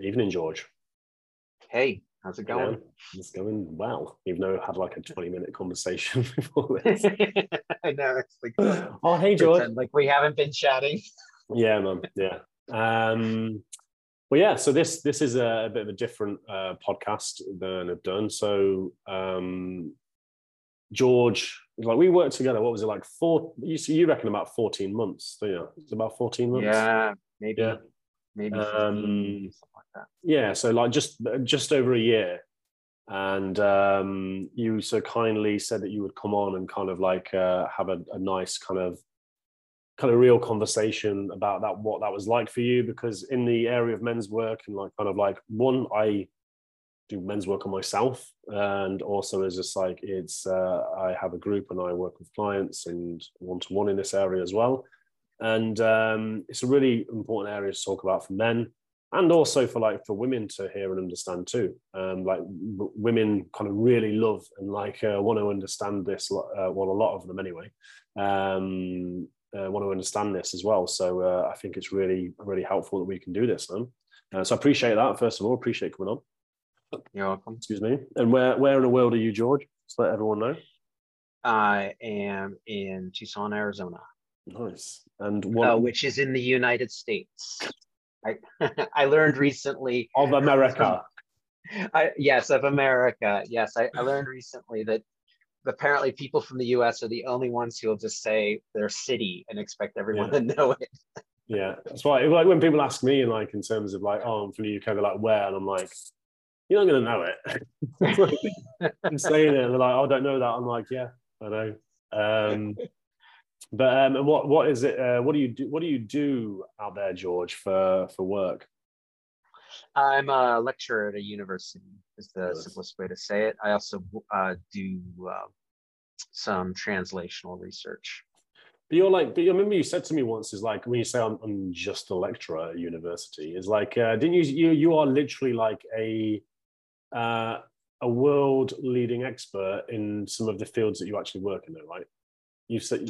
Evening, George. Hey, how's it going? Yeah, it's going well, even though I had like a 20 minute conversation before this. I know. It's like, oh, hey, George. Like we haven't been chatting. Yeah, man. Yeah. Um, well, yeah. So this this is a, a bit of a different uh, podcast than I've done. So um, George, like we worked together. What was it like? Four? You you reckon about 14 months? So, yeah, it's about 14 months. Yeah, maybe. Yeah maybe um, something like that. Yeah, so like just just over a year, and um, you so kindly said that you would come on and kind of like uh, have a, a nice kind of kind of real conversation about that what that was like for you. Because in the area of men's work and like kind of like one i do men's work on myself. And also it's just like it's uh, i have a group and i work with clients and one-to-one in this area as well and um, it's a really important area to talk about for men and also for like for women to hear and understand too. Um, like w- women kind of really love and like uh, want to understand this uh, well a lot of them anyway um, uh, want to understand this as well. So uh, i think it's really really helpful that we can do this man. Uh, so i appreciate that first of all. Appreciate coming on. You're welcome. Excuse me. And where where in the world are you george? Just let everyone know. I am in tucson arizona Nice. And what? Uh, which is in the United States. I I learned recently of America. I, yes, of America. Yes, I, I learned recently that apparently people from the U.S. are the only ones who will just say their city and expect everyone yeah. to know it. yeah, that's why. Like when people ask me, like in terms of like, oh, I'm from the UK, they're like, where? And I'm like, you're not gonna know it. I'm saying it, and they're like, oh, I don't know that. I'm like, yeah, I know. Um, but um, what what is it? Uh, what do you do? What do you do out there, George, for for work? I'm a lecturer at a university. Is the yes. simplest way to say it. I also uh, do uh, some translational research. But you're like, but you remember you said to me once is like when you say I'm, I'm just a lecturer at university is like, uh, didn't you? You you are literally like a uh, a world leading expert in some of the fields that you actually work in, though, right? You said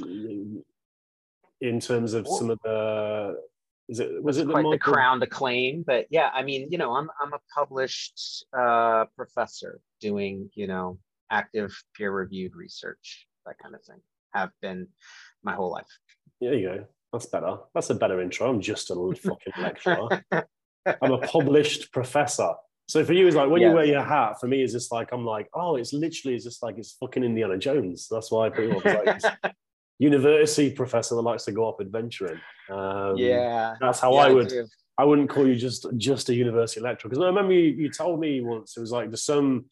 in terms of some of the is it was it quite the, the crown to claim but yeah i mean you know i'm i'm a published uh, professor doing you know active peer reviewed research that kind of thing. Have been my whole life. There you go. That's better. That's a better intro. I'm just a fucking lecturer. I'm a published professor so for you, it's like when yes. you wear your hat. For me, it's just like I'm like, oh, it's literally it's just like it's fucking Indiana Jones. That's why I put it on. Like university professor that likes to go up adventuring. Um, yeah, that's how yeah, I would. I, I wouldn't call you just just a university lecturer because I remember you, you told me once it was like there's some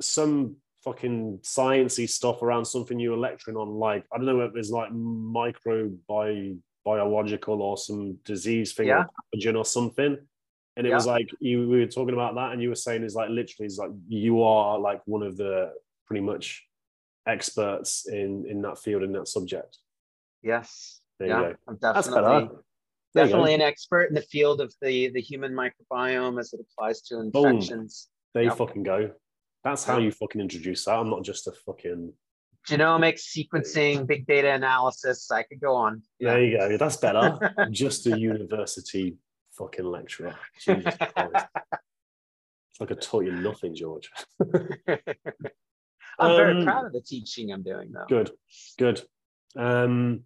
some fucking sciencey stuff around something you were lecturing on. Like I don't know if it's like microbiological or some disease thing yeah. or or something and it yeah. was like you we were talking about that and you were saying is like literally is like you are like one of the pretty much experts in in that field in that subject. Yes. There yeah i'm definitely definitely an expert in the field of the the human microbiome as it applies to infections. Boom. there you yep. fucking go. That's how you fucking introduce that. I'm not just a fucking genomics sequencing big data analysis. I could go on. There you go. That's better. Just a university fucking lecturer. Jesus Christ. It's like I taught you nothing, George. I'm um, very proud of the teaching I'm doing, though. Good, good. Um,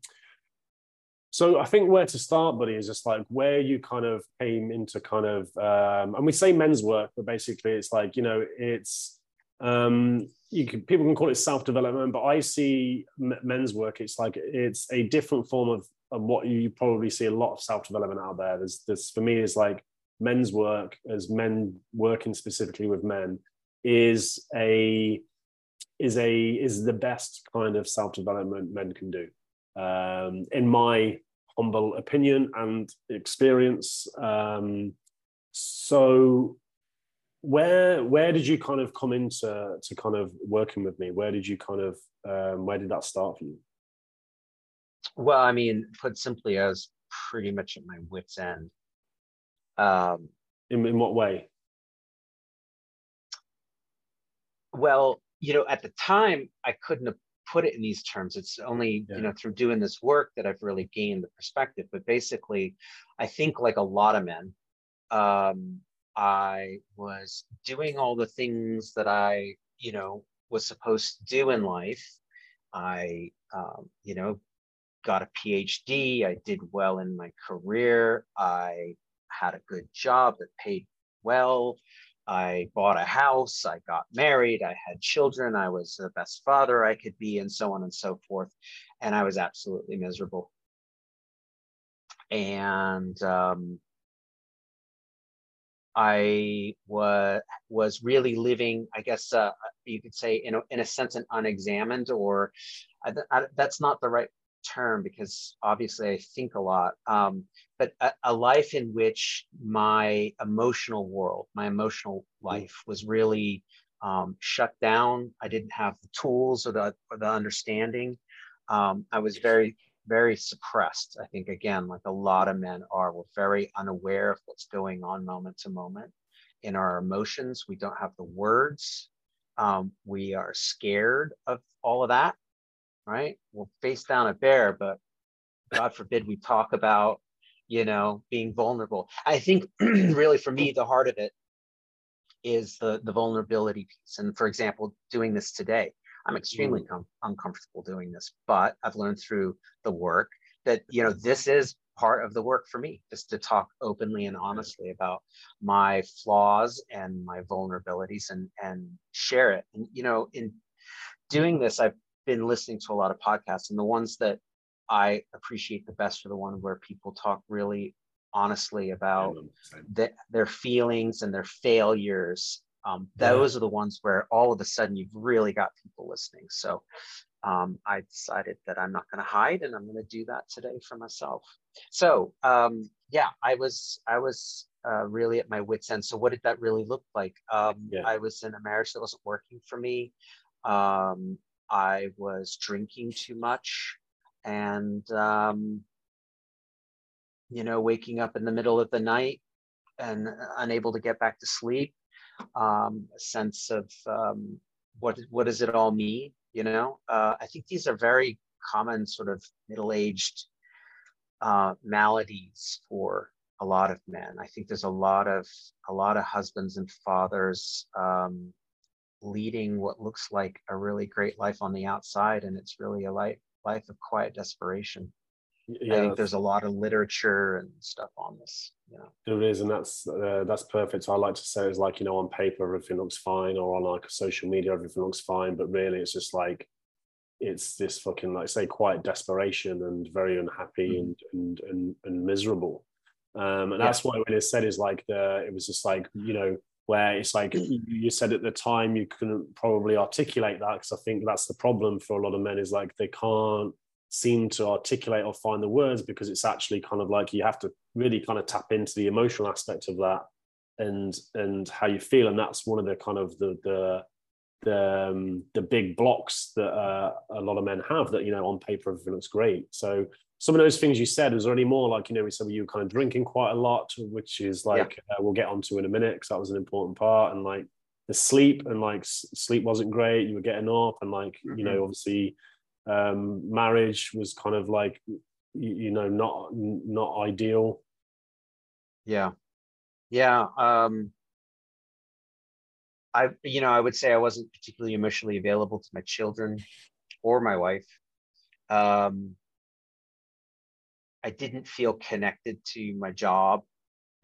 so I think where to start, buddy, is just like where you kind of came into kind of, um, and we say men's work, but basically it's like you know it's um, you can people can call it self development, but I see men's work. It's like it's a different form of and what you probably see a lot of self development out there. There's this for me is like men's work as men working specifically with men is a is a is the best kind of self development men can do, um, in my humble opinion and experience. Um, so where where did you kind of come into to kind of working with me where did you kind of um, where did that start for you well, I mean, put simply, I was pretty much at my wits' end. Um, in, in what way? Well, you know, at the time, I couldn't have put it in these terms. It's only, yeah. you know, through doing this work that I've really gained the perspective. But basically, I think like a lot of men, um, I was doing all the things that I, you know, was supposed to do in life. I, um, you know, got a PhD. I did well in my career. I had a good job that paid well. I bought a house. I got married. I had children. I was the best father I could be, and so on and so forth. And I was absolutely miserable. And um, I was was really living, I guess uh, you could say, in a, in a sense, an unexamined, or I, I, that's not the right term because obviously I think a lot, um, but a, a, life in which my emotional world, my emotional mm. life was really um, shut down. I didn't have the tools or the, or the understanding. Um, I was very, very suppressed. I think, again, like a lot of men are, we're very unaware of what's going on moment to moment in our emotions. We don't have the words. Um, we are scared of all of that right? We'll face down a bear, but God forbid we talk about, you know, being vulnerable. I think really for me, the heart of it is the, the vulnerability piece. And for example, doing this today, I'm extremely mm. com- uncomfortable doing this, but I've learned through the work that, you know, this is part of the work for me, just to talk openly and honestly about my flaws and my vulnerabilities and, and share it. And, you know, in doing this, I've been listening to a lot of podcasts, and the ones that I appreciate the best are the one where people talk really honestly about the, their feelings and their failures. Um, those yeah. are the ones where all of a sudden you've really got people listening. So um, I decided that I'm not going to hide, and I'm going to do that today for myself. So um, yeah, I was I was uh, really at my wits end. So what did that really look like? Um, yeah. I was in a marriage that wasn't working for me. Um, I was drinking too much and, um, you know, waking up in the middle of the night and unable to get back to sleep. Um, a sense of um, what what does it all mean? You know, uh, I think these are very common sort of middle-aged uh, maladies for a lot of men. I think there's a lot of a lot of husbands and fathers um, leading what looks like a really great life on the outside and it's really a life life of quiet desperation. Yeah, i think there's a lot of literature and stuff on this yeah there is and that's uh, that's perfect. So i like to say it's like you know on paper everything looks fine or on like social media everything looks fine but really it's just like it's this fucking like say quiet desperation and very unhappy mm-hmm. and, and and and miserable. Um and that's why when it said is like the it was just like you know where it's like you said at the time you couldn't probably articulate that because I think that's the problem for a lot of men is like they can't seem to articulate or find the words because it's actually kind of like you have to really kind of tap into the emotional aspect of that and and how you feel. And that's one of the kind of the the the, um, the big blocks that uh, a lot of men have that you know on paper everything looks great. So some of those things you said, was there any more like, you know, we said you were kind of drinking quite a lot, which is like, yeah. uh, we'll get onto in a minute because that was an important part. And like the sleep and like sleep wasn't great. You were getting up and like, mm-hmm. you know, obviously um, marriage was kind of like, you, you know, not, not ideal. Yeah. Yeah. Um, I, you know, I would say I wasn't particularly emotionally available to my children or my wife. Um, I didn't feel connected to my job.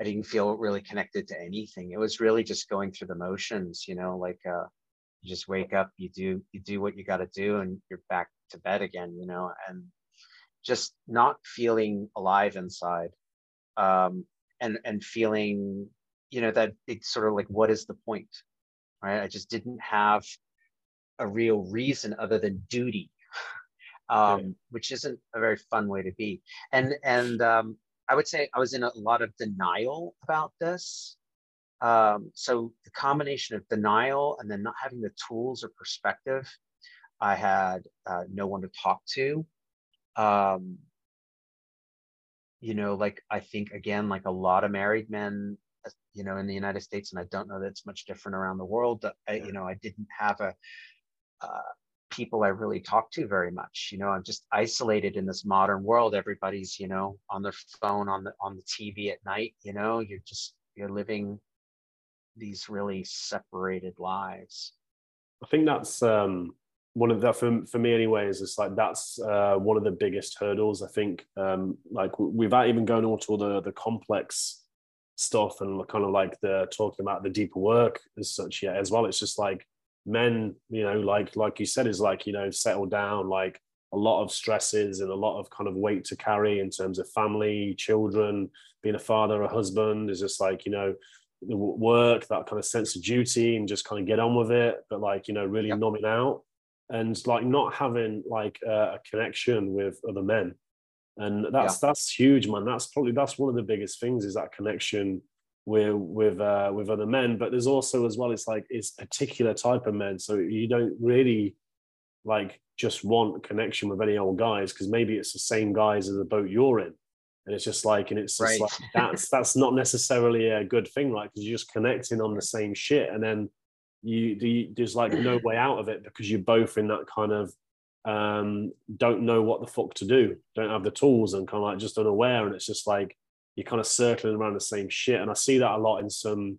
I didn't feel really connected to anything. It was really just going through the motions, you know, like uh, you just wake up, you do you do what you got to do, and you're back to bed again, you know, and just not feeling alive inside, um, and and feeling, you know, that it's sort of like, what is the point, right? I just didn't have a real reason other than duty um, yeah. which isn't a very fun way to be. And and um, I would say I was in a lot of denial about this. Um, so the combination of denial and then not having the tools or perspective, I had uh, no one to talk to. Um, you know, like I think again, like a lot of married men, you know, in the United States, and I don't know that it's much different around the world. I, you know, I didn't have a uh, people I really talk to very much. You know, I'm just isolated in this modern world. Everybody's, you know, on their phone, on the on the TV at night. You know, you're just you're living these really separated lives. I think that's um, one of that for, for me anyway is it's like that's uh, one of the biggest hurdles i think um, like without even going on to all the the complex stuff and kind of like the talking about the deeper work as such yet as well it's just like men you know like like you said is like you know settle down like a lot of stresses and a lot of kind of weight to carry in terms of family children being a father a husband is just like you know work that kind of sense of duty and just kind of get on with it but like you know really yep. numbing out and like not having like a, a connection with other men and that's yeah. that's huge man that's probably that's one of the biggest things is that connection with with uh, with other men but there's also as well it's like it's particular type of men so you don't really like just want connection with any old guys because maybe it's the same guys as the boat you're in and it's just like and it's just right. like that's that's not necessarily a good thing like because you're just connecting on the same shit and then you, you there's like no way out of it because you're both in that kind of um, don't know what the fuck to do, don't have the tools, and kind of like just unaware. And it's just like you're kind of circling around the same shit. And I see that a lot in some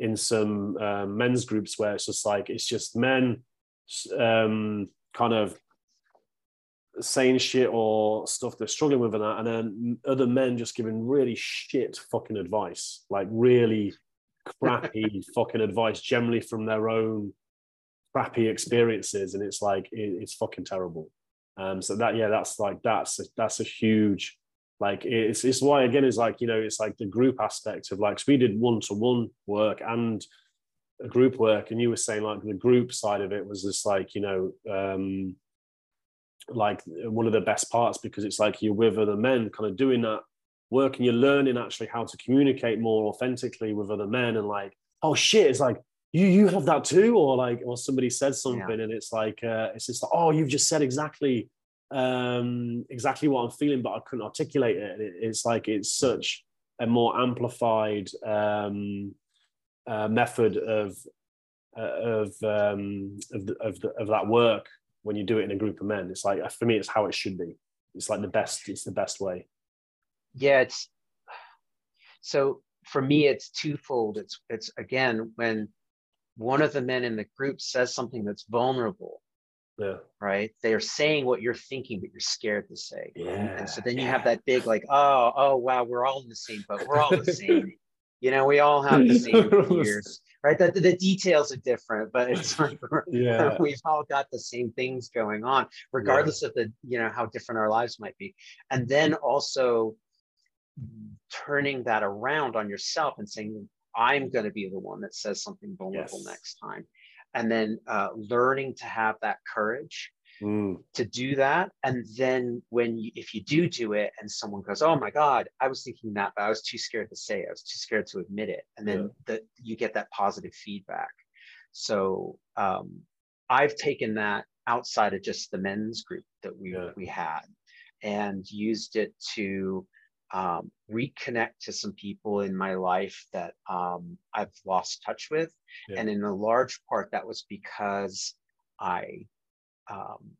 in some uh, men's groups where it's just like it's just men um, kind of saying shit or stuff they're struggling with and that, and then other men just giving really shit fucking advice, like really crappy fucking advice generally from their own crappy experiences and it's like it, it's fucking terrible um so that yeah that's like that's a, that's a huge like it's it's why again is like you know it's like the group aspect of like so we did one-to-one work and a group work and you were saying like the group side of it was just like you know um like one of the best parts because it's like you're with other men kind of doing that work and you're learning actually how to communicate more authentically with other men and like oh shit it's like you you have that too or like or somebody said something yeah. and it's like uh, it's just like oh you've just said exactly um exactly what i'm feeling but i couldn't articulate it. it it's like it's such a more amplified um uh, method of uh, of um of, the, of, the, of that work when you do it in a group of men. It's like for me it's how it should be. It's like the best it's the best way. Yeah it's so for me it's twofold. It's it's again when one of the men in the group says something that's vulnerable yeah right they're saying what you're thinking but you're scared to say yeah and so then you have that big like oh oh wow we're all in the same boat we're all the same you know we all have the same fears right the, the details are different but it's like yeah. we've all got the same things going on regardless yeah. of the you know how different our lives might be and then also turning that around on yourself and saying, I'm going to be the one that says something vulnerable yes. next time. And then uh, learning to have that courage mm. to do that. And then when you, if you do do it and someone goes, Oh my God, I was thinking that, but I was too scared to say it. I was too scared to admit it. And then yeah. the, you get that positive feedback. So um, I've taken that outside of just the men's group that we, yeah. we had and used it to um, reconnect to some people in my life that um, I've lost touch with. Yeah. And in a large part, that was because I um,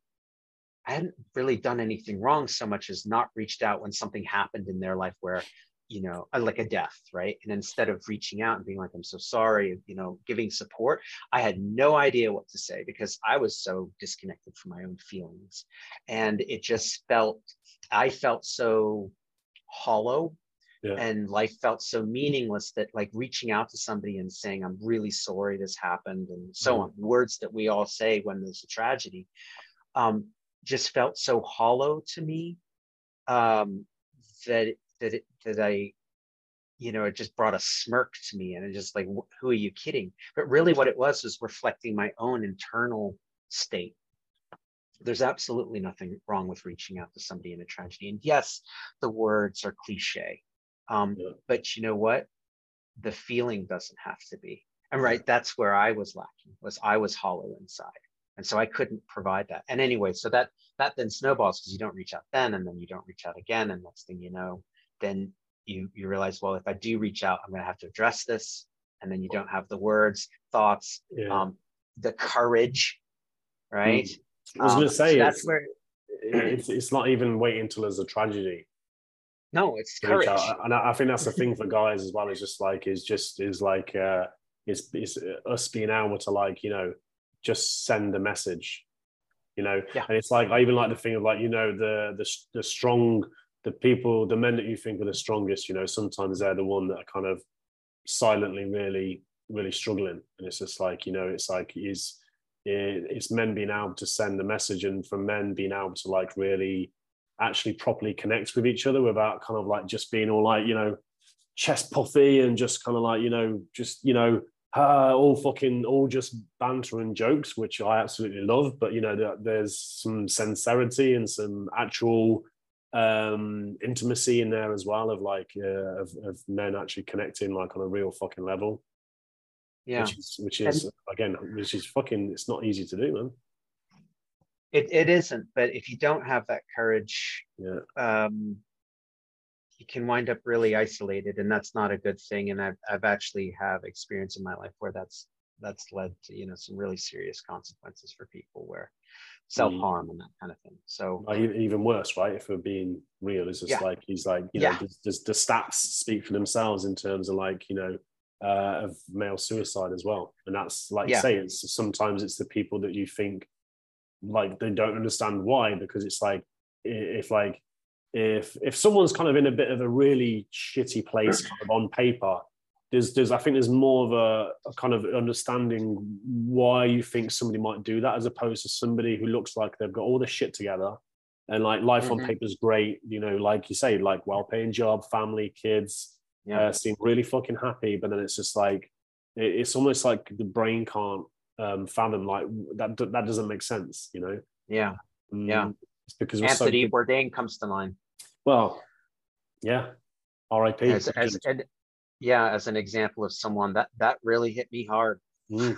I hadn't really done anything wrong so much as not reached out when something happened in their life where, you know, uh, like a death, right? And instead of reaching out and being like, I'm so sorry, you know, giving support, I had no idea what to say because I was so disconnected from my own feelings. And it just felt, I felt so hollow yeah. and life felt so meaningless that like reaching out to somebody and saying i'm really sorry this happened and so mm. on words that we all say when there's a tragedy um, just felt so hollow to me um, that that it, that i you know it just brought a smirk to me and it just like who are you kidding but really what it was was reflecting my own internal state there's absolutely nothing wrong with reaching out to somebody in a tragedy. And yes, the words are cliche, um, yeah. but you know what? The feeling doesn't have to be. And right, that's where I was lacking. Was I was hollow inside, and so I couldn't provide that. And anyway, so that that then snowballs because you don't reach out then, and then you don't reach out again, and next thing you know, then you you realize, well, if I do reach out, I'm going to have to address this, and then you don't have the words, thoughts, yeah. um, the courage, right? Mm I was um, going to say so that's where it's it's not even waiting until there's a tragedy. No, it's courage, and I, I think that's the thing for guys as well. It's just like is just is like uh, is is us being able to like you know just send a message you know Yeah. and it's like i even like the thing of like you know the the, the strong the people the men that you think are the strongest you know sometimes they're the one that are kind of silently really really struggling and it's just like you know it's like is it's men being able to send the message and for men being able to like really actually properly connect with each other without kind of like just being all like you know chest puffy and just kind of like you know just you know uh, all fucking all just banter and jokes which i absolutely love. But you know there, there's some sincerity and some actual um intimacy in there as well of like uh, of, of men actually connecting like on a real fucking level Yeah. which is which is again which is fucking it's not easy to do man It, it isn't, but if you don't have that courage, yeah um, you can wind up really isolated, and that's not a good thing. And I've I've actually have experience in my life where that's that's led to you know some really serious consequences for people where self harm and that kind of thing. So even worse, right? If we're being real, it's just Yeah. like he's like, you know, Yeah. does the stats speak for themselves in terms of like, you know, uh, of male suicide as well? And that's like you Yeah. say, it's sometimes it's the people that you think like they don't understand why because it's like if like if if someone's kind of in a bit of a really shitty place kind of on paper there's there's I think there's more of a, a kind of understanding why you think somebody might do that as opposed to somebody who looks like they've got all the shit together and like life on Mhm. paper is great, you know, like you say, like well-paying job, family, kids, Yeah. uh, seem really fucking happy, but then it's just like it, it's almost like the brain can't um, fathom like that. That doesn't make sense, you know. yeah, Mm, Yeah. it's because we're so Anthony Bourdain comes to mind well, yeah. R.I.P. as, as and yeah as an example of someone that that really hit me hard. Mm.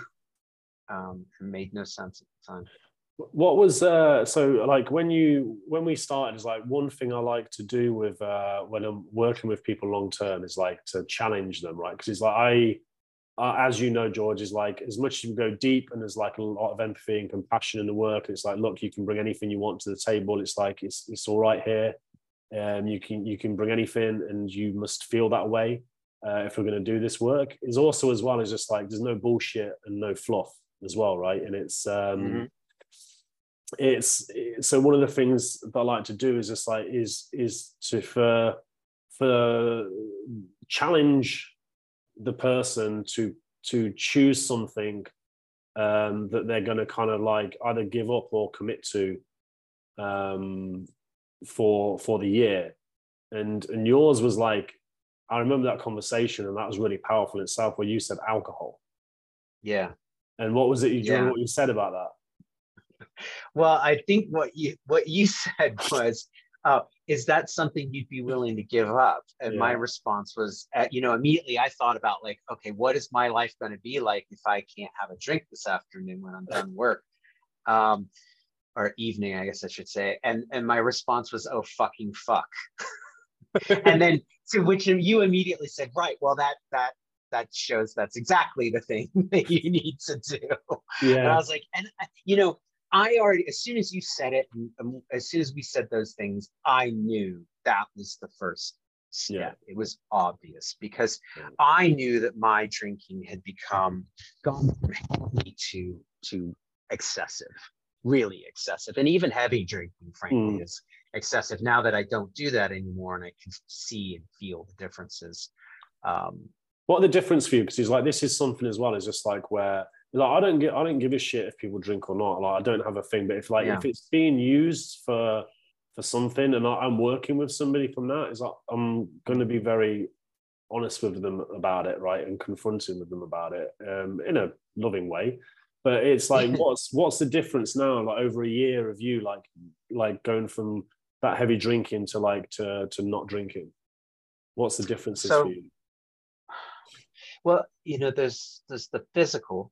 Um, made no sense at the time. What was uh so like when you when we started is like one thing I like to do with uh when I'm working with people long term is like to challenge them, right? Because it's like I uh, as you know, George, is like as much as you go deep and there's like a lot of empathy and compassion in the work. It's like, look, you can bring anything you want to the table. It's like it's it's all right here. Um, you can you can bring anything, and you must feel that way uh, if we're going to do this work. Is also as well as just like there's no bullshit and no fluff as well, right? And it's um, Mhm. It's so one of the things that I like to do is just like is is to for for challenge the person to to choose something um, that they're going to kind of like either give up or commit to um, for for the year and and yours was like I remember that conversation and that was really powerful in itself where you said alcohol Yeah. and what was it you do you remember Yeah. what you said about that Well, I think what you what you said was, uh, is that something you'd be willing to give up? And my response was, uh, you know, immediately I thought about like, okay, what is my life going to be like if I can't have a drink this afternoon when I'm done work, um, or evening, I guess I should say. And and my response was, oh fucking fuck. and then to which you immediately said, right, well that that that shows that's exactly the thing that you need to do. Yeah. And I was like, and you know, I already, as soon as you said it, and um, as soon as we said those things, I knew that was the first step. Yeah. It was obvious because I knew that my drinking had become gone from heavy to to excessive, really excessive, and even heavy drinking, frankly, Mm. is excessive. Now that I don't do that anymore, and I can see and feel the differences. Um, what are the difference for you? Because he's like, this is something as well. It's just like where like I don't get I don't give a shit if people drink or not. Like I don't have a thing. But if like Yeah. if it's being used for for something and I, I'm working with somebody from that, is like I'm going to be very honest with them about it, right, and confronting with them about it um, in a loving way. But it's like, what's what's the difference now? Like over a year of you, like like going from that heavy drinking to like to to not drinking. What's the differences So- for you? Well, you know, there's there's the physical,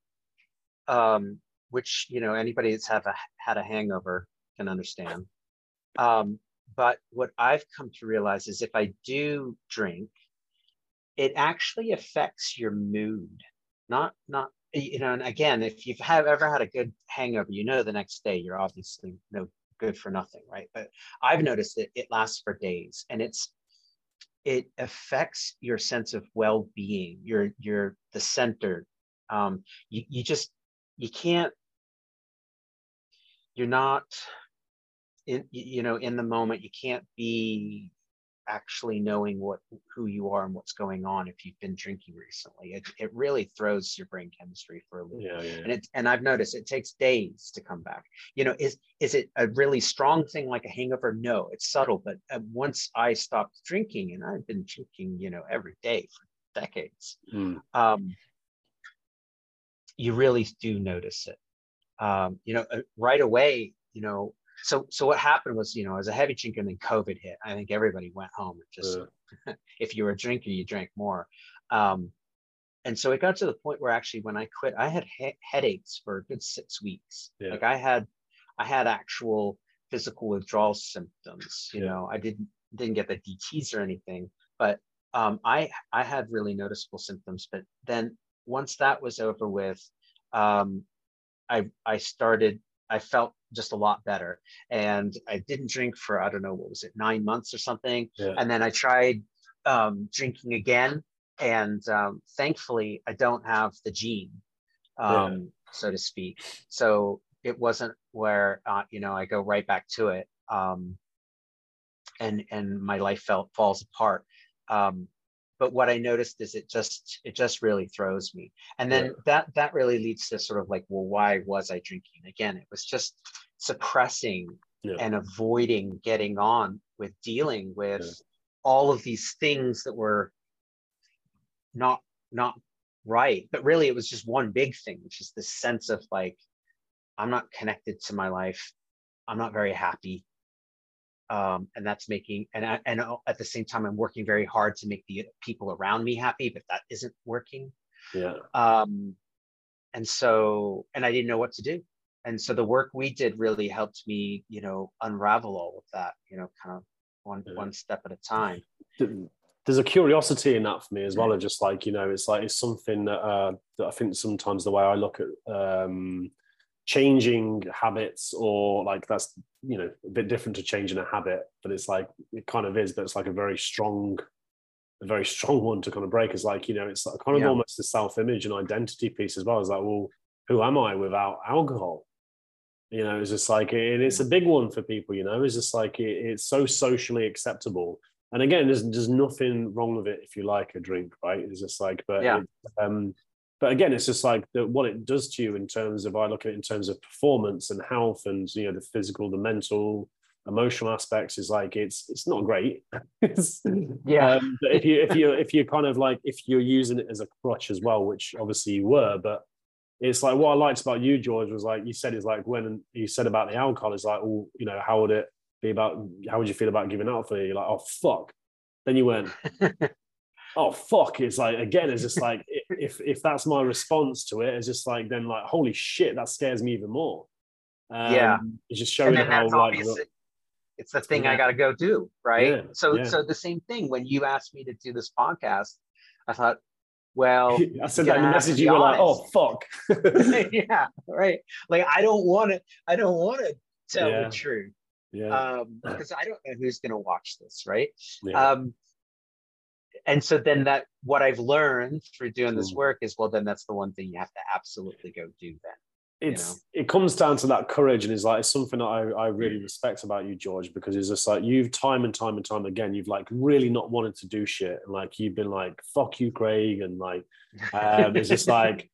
um, which you know anybody that's have a, had a hangover can understand. Um, but what I've come to realize is if I do drink, it actually affects your mood. Not not you know, and again, if you've have ever had a good hangover, you know the next day you're obviously no good for nothing, right? But I've noticed that it lasts for days, and it's it affects your sense of well-being your your the center Um, you you just you can't. You're not in you know in the moment. You can't be actually knowing what who you are and what's going on if you've been drinking recently. It, it really throws your brain chemistry for a loop. Yeah, yeah. And it and I've noticed it takes days to come back. You know, is is it a really strong thing like a hangover? No, it's subtle. But uh, once I stopped drinking, and I've been drinking, you know, every day for decades, Mm. um, you really do notice it. Um, you know, uh, right away, you know, so so what happened was, you know, as a heavy drinker, and then COVID hit. I think everybody went home and just, Yeah. if you were a drinker, you drank more. Um, and so it got to the point where actually, when I quit, I had he- headaches for a good six weeks. Yeah. Like I had, I had actual physical withdrawal symptoms. You Yeah. know, I didn't didn't get the DTS or anything, but um, I I had really noticeable symptoms. But then once that was over with, um, I I started. I felt just a lot better, and I didn't drink for I don't know what was it nine months or something, Yeah. and then I tried um, drinking again, and um, thankfully I don't have the gene, um, so to speak. So it wasn't where uh, you know I go right back to it, um, and and my life felt falls apart. But what I noticed is it just it just really throws me, and then Yeah. that that really leads to sort of like, well, why was I drinking again? It was just suppressing Yeah. and avoiding getting on with dealing with Yeah. all of these things that were not not right but really it was just one big thing which is this sense of like i'm not connected to my life i'm not very happy um, and that's making and I, and at the same time i'm working very hard to make the people around me happy but that isn't working Yeah. um, and so and i didn't know what to do and so the work we did really helped me you know unravel all of that you know kind of one Yeah. one step at a time there's a curiosity in that for me as well. Of just like you know, it's like it's something that, uh, that I think sometimes the way I look at um, changing habits or like that's you know a bit different to changing a habit, but it's like it kind of is, but it's like a very strong, a very strong one to kind of break. Is like you know, it's like kind of Yeah. almost a self-image and identity piece as well. It's like, well, who am I without alcohol? You know, it's just like and it's a big one for people. You know, it's just like it, it's so socially acceptable and again there's there's nothing wrong with it if you like a drink right it's just like but Yeah. it, um but again it's just like the, what it does to you in terms of i look at it in terms of performance and health and you know the physical the mental emotional aspects is like it's it's not great It's- Yeah. um, but if you if you if you're kind of like if you're using it as a crutch as well which obviously you were but it's like what i liked about you george was like you said is like when you said about the alcohol is like oh you know how would it be about how would you feel about giving up for you? You're like, oh fuck. Then you went, oh fuck. It's like again, it's just like if if that's my response to it, it's just like then like holy shit, that scares me even more. Um, Yeah. it's just showing how like it's the thing Yeah. I got to go do, right? Yeah, so, yeah. so the same thing when you asked me to do this podcast, I thought, well, I sent that in the gonna have to message. You were like, oh fuck. yeah, right. Like I don't want to, I don't want to tell the truth, yeah, um, because I don't know who's going to watch this, right? yeah, Um, and so then that what I've learned through doing this Mm. work is, well, then that's the one thing you have to absolutely go do. Then, it's it comes down to that courage and it's like it's something that I, I really respect about you george because it's just like you've time and time and time again you've like really not wanted to do shit and like you've been like fuck you craig and like um, it's just like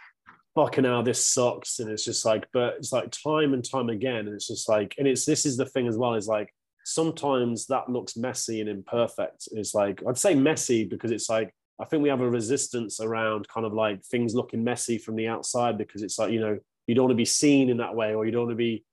fucking hell this sucks and it's just like but it's like time and time again and it's just like and it's this is the thing as well is like sometimes that looks messy and imperfect. It's like i'd say messy because it's like i think we have a resistance around kind of like things looking messy from the outside because it's like you know you don't want to be seen in that way or you don't want to be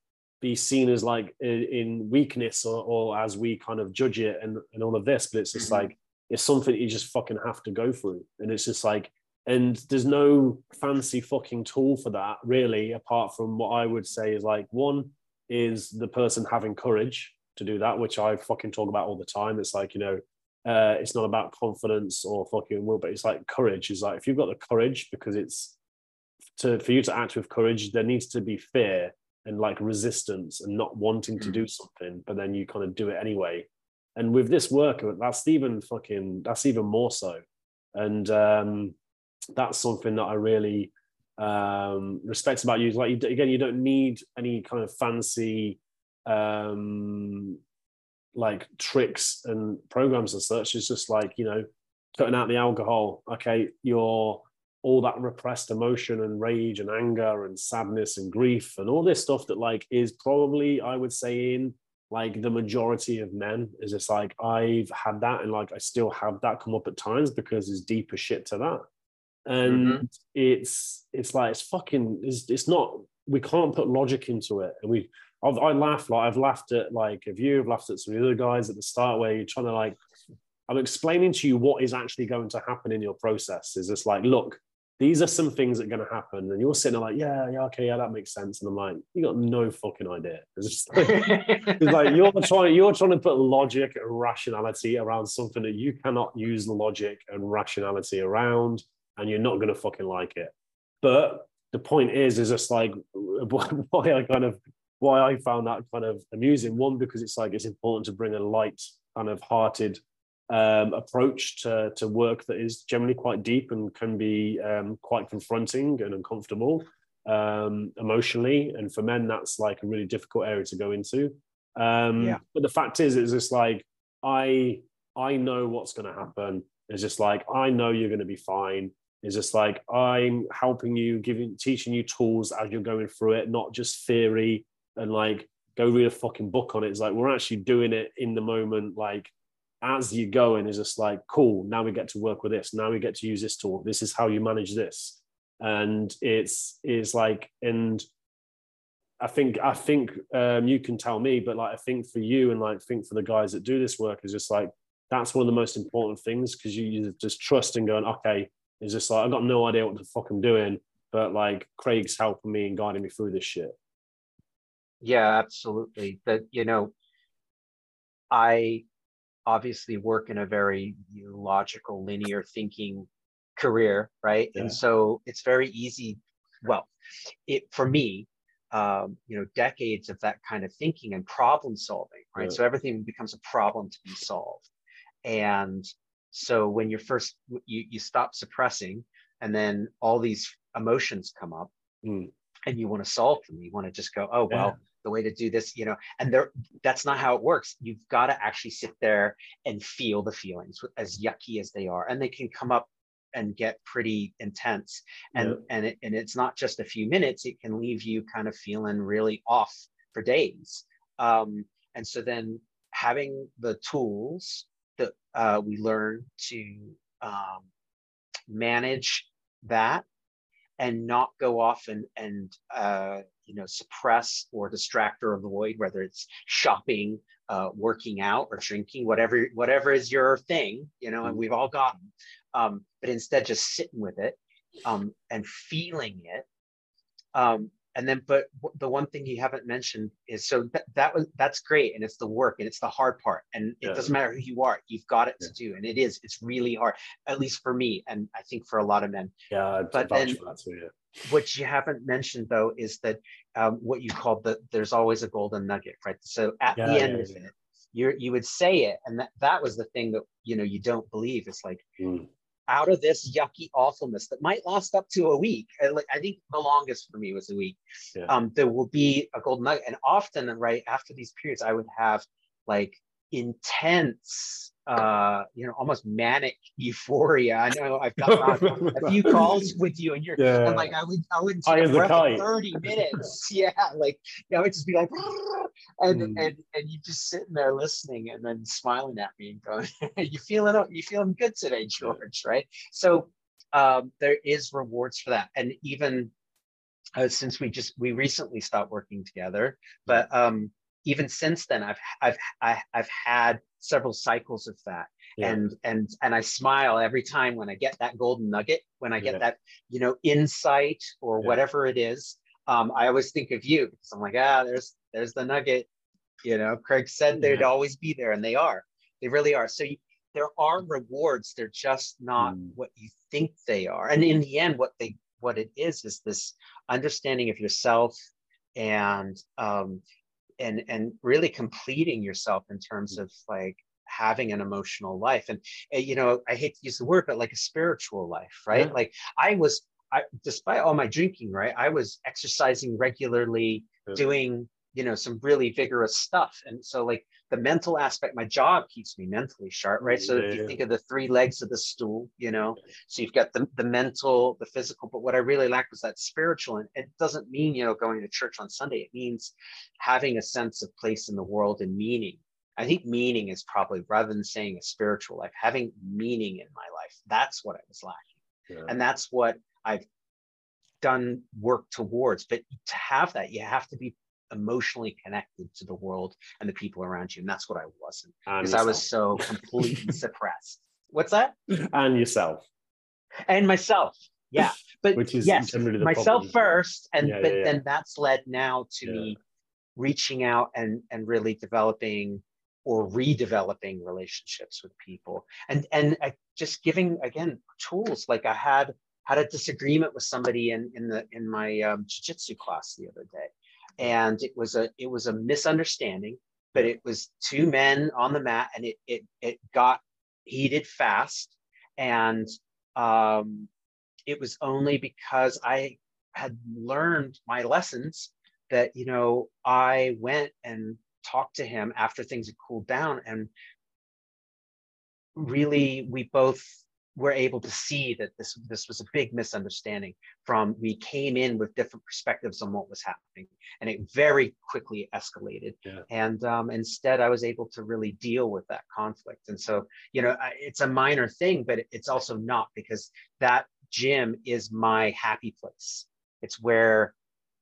be seen as like in, weakness or, or as we kind of judge it and, and all of this but it's just Mhm. like it's something you just fucking have to go through. And it's just like and there's no fancy fucking tool for that really apart from what i would say is like one is the person having courage to do that which i fucking talk about all the time. It's like you know uh, it's not about confidence or fucking will but it's like courage is like if you've got the courage because it's to for you to act with courage there needs to be fear and like resistance and not wanting to do something but then you kind of do it anyway. And with this work that's even fucking that's even more so. And um that's something that I really um, respect about you. Like you, again, you don't need any kind of fancy um, like tricks and programs and such. It's just like you know, cutting out the alcohol. Okay, you're all that repressed emotion and rage and anger and sadness and grief and all this stuff that like is probably I would say in like the majority of men is just like I've had that and like I still have that come up at times because there's deeper shit to that. And mm-hmm. it's it's like it's fucking it's, it's not we can't put logic into it. And we I've, I laugh like I've laughed at like if you have laughed at some of the other guys at the start where you're trying to like I'm explaining to you what is actually going to happen in your process. Is just like, look, these are some things that are going to happen. And you're sitting there like, yeah, yeah, okay, yeah, that makes sense. And I'm like, you got no fucking idea. It's just like, it's like you're trying, you're trying to put logic and rationality around something that you cannot use logic and rationality around, and you're not going to fucking like it. But the point is, is just like why I kind of why I found that kind of amusing. One, because it's like it's important to bring a light, kind of hearted um, approach to, to work that is generally quite deep and can be um, quite confronting and uncomfortable um, emotionally. And for men, that's like a really difficult area to go into. Um, yeah. But the fact is, it's just like I I know what's going to happen. It's just like I know you're going to be fine. It's just like I'm helping you, giving, teaching you tools as you're going through it, not just theory and like go read a fucking book on it. It's like we're actually doing it in the moment, like as you're going, is just like cool now we get to work with this. Now we get to use this tool. This is how you manage this. And it's is like and i think i think um, you can tell me but like i think for you and like think for the guys that do this work is just like that's one of the most important things because you, you just trust and going okay it's just like i've got no idea what the fuck i'm doing but like craig's helping me and guiding me through this shit yeah absolutely but you know i obviously work in a very logical, linear thinking career, right? Yeah. And so it's very easy. Well, it for me, um, you know, decades of that kind of thinking and problem solving, right? Yeah. So everything becomes a problem to be solved, and so when you're first you you stop suppressing, and then all these emotions come up, mm. And you want to solve them. You want to just go, oh well. Yeah the way to do this you know and there that's not how it works you've got to actually sit there and feel the feelings as yucky as they are and they can come up and get pretty intense and yeah. and it, and it's not just a few minutes it can leave you kind of feeling really off for days um, and so then having the tools that uh, we learn to um, manage that and not go off and and uh, you know suppress or distract or avoid whether it's shopping uh, working out or drinking whatever whatever is your thing you know and mm-hmm. we've all got them um, but instead just sitting with it um, and feeling it um, and then but the one thing you haven't mentioned is so that, that was that's great and it's the work and it's the hard part and it yeah. doesn't matter who you are you've got it yeah. to do and it is it's really hard at least for me and i think for a lot of men yeah but then too, yeah. what you haven't mentioned though is that um, what you call the there's always a golden nugget right so at the end of it you you would say it and that, that was the thing that you know you don't believe it's like mm out of this yucky awfulness that might last up to a week. I think the longest for me was a week. Yeah. Um, there will be a golden nugget, and often, right after these periods, I would have like intense uh you know almost manic euphoria. I know i've got a few calls with you and you're yeah. and like i would i would take for 30 minutes. Yeah like you know it'd just be like and mm. and and you just sitting there listening and then smiling at me and going you feeling you feeling good today george right? So um there is rewards for that. And even uh, since we just we recently stopped working together but um even since then i've i've I, have i have had several cycles of that yeah. and and and i smile every time when i get that golden nugget when i get yeah. that you know insight or yeah. whatever it is um, i always think of you because i'm like ah there's there's the nugget you know craig said they'd always be there and they are they really are so you, there are rewards they're just not mm. what you think they are and in the end what they what it is is this understanding of yourself and um, and and really completing yourself in terms of like having an emotional life and uh, you know i hate to use the word but like a spiritual life right yeah. like i was I, despite all my drinking right i was exercising regularly yeah. doing you know some really vigorous stuff. And so like the mental aspect my job keeps me mentally sharp right? So yeah, if you think of the three legs of the stool you know so you've got the, the mental the physical but what i really lacked was that spiritual. And it doesn't mean you know going to church on sunday. It means having a sense of place in the world and meaning. I think meaning is probably rather than saying a spiritual life having meaning in my life. That's what i was lacking. Yeah. and that's what i've done work towards. But to have that you have to be emotionally connected to the world and the people around you. And that's what I wasn't because I was so completely suppressed. What's that? And yourself. And myself. Yeah. But Which is yes, myself problem. first. And yeah, but yeah, yeah. then that's led now to me reaching out and and really developing or redeveloping relationships with people and and uh, just giving again tools like i had had a disagreement with somebody in in the in my um, jiu-jitsu class the other day and it was a it was a misunderstanding but it was two men on the mat and it it, it got heated fast. And um, it was only because i had learned my lessons that you know i went and talked to him after things had cooled down and really we both were able to see that this this was a big misunderstanding from we came in with different perspectives on what was happening and it very quickly escalated yeah. and um, instead i was able to really deal with that conflict and so you know it's a minor thing but it's also not because that gym is my happy place it's where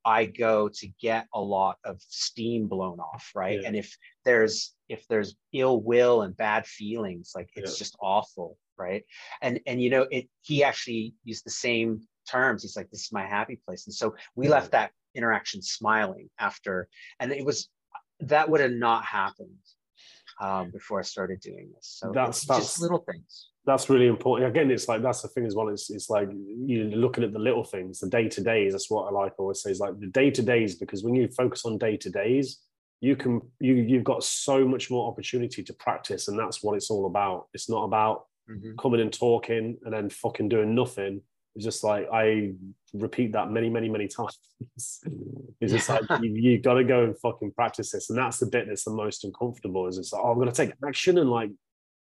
I go to get a lot of steam blown off, right? Yeah. And if there's if there's ill will and bad feelings, like it's yeah. just awful right? And and you know it he actually used the same terms. He's like this is my happy place. And so we left that interaction smiling after and it was that would have not happened um, before i started doing this. So that's, that's just little things. that's really important. Again it's like that's the thing as well it's, it's like you know looking at the little things the day to days that's what i like always say is like the day to days because when you focus on day to days you can you you've got so much more opportunity to practice and that's what it's all about. It's not about mm-hmm. coming and talking and then fucking doing nothing. It's just like I repeat that many, many, many times. it's just like you, you got to go and fucking practice this, and that's the bit that's the most uncomfortable. Is it's like oh, I'm to take action and like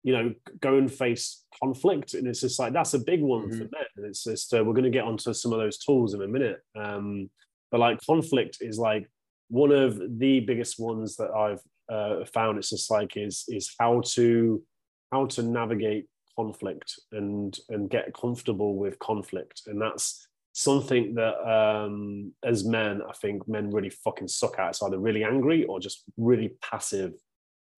you know go and face conflict, and it's just like that's a big one mm-hmm. for men. And it's just uh, we're going to get onto some of those tools in a minute. Um, but like conflict is like one of the biggest ones that I've uh, found. It's just like is is how to how to navigate conflict and and get comfortable with conflict. And that's something that um as men i think men really fucking suck at. It's either really angry or just really passive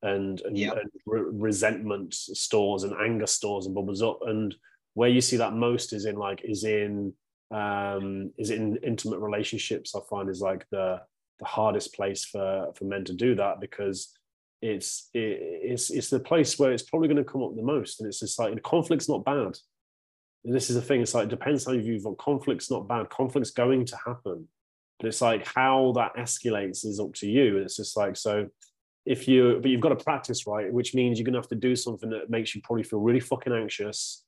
and and, yep. and re- resentment stores and anger stores and bubbles up. And where you see that most is in like is in um is in intimate relationships i find is like the the hardest place for for men to do that because it's it, it's it's the place where it's probably going to come up the most and it's just like conflict's not bad. And this is the thing it's like it depends how you view it conflict's not bad. Conflict's going to happen. But it's like how that escalates is up to you and it's just like so if you but you've got to practice right? Which means you're going to have to do something that makes you probably feel really fucking anxious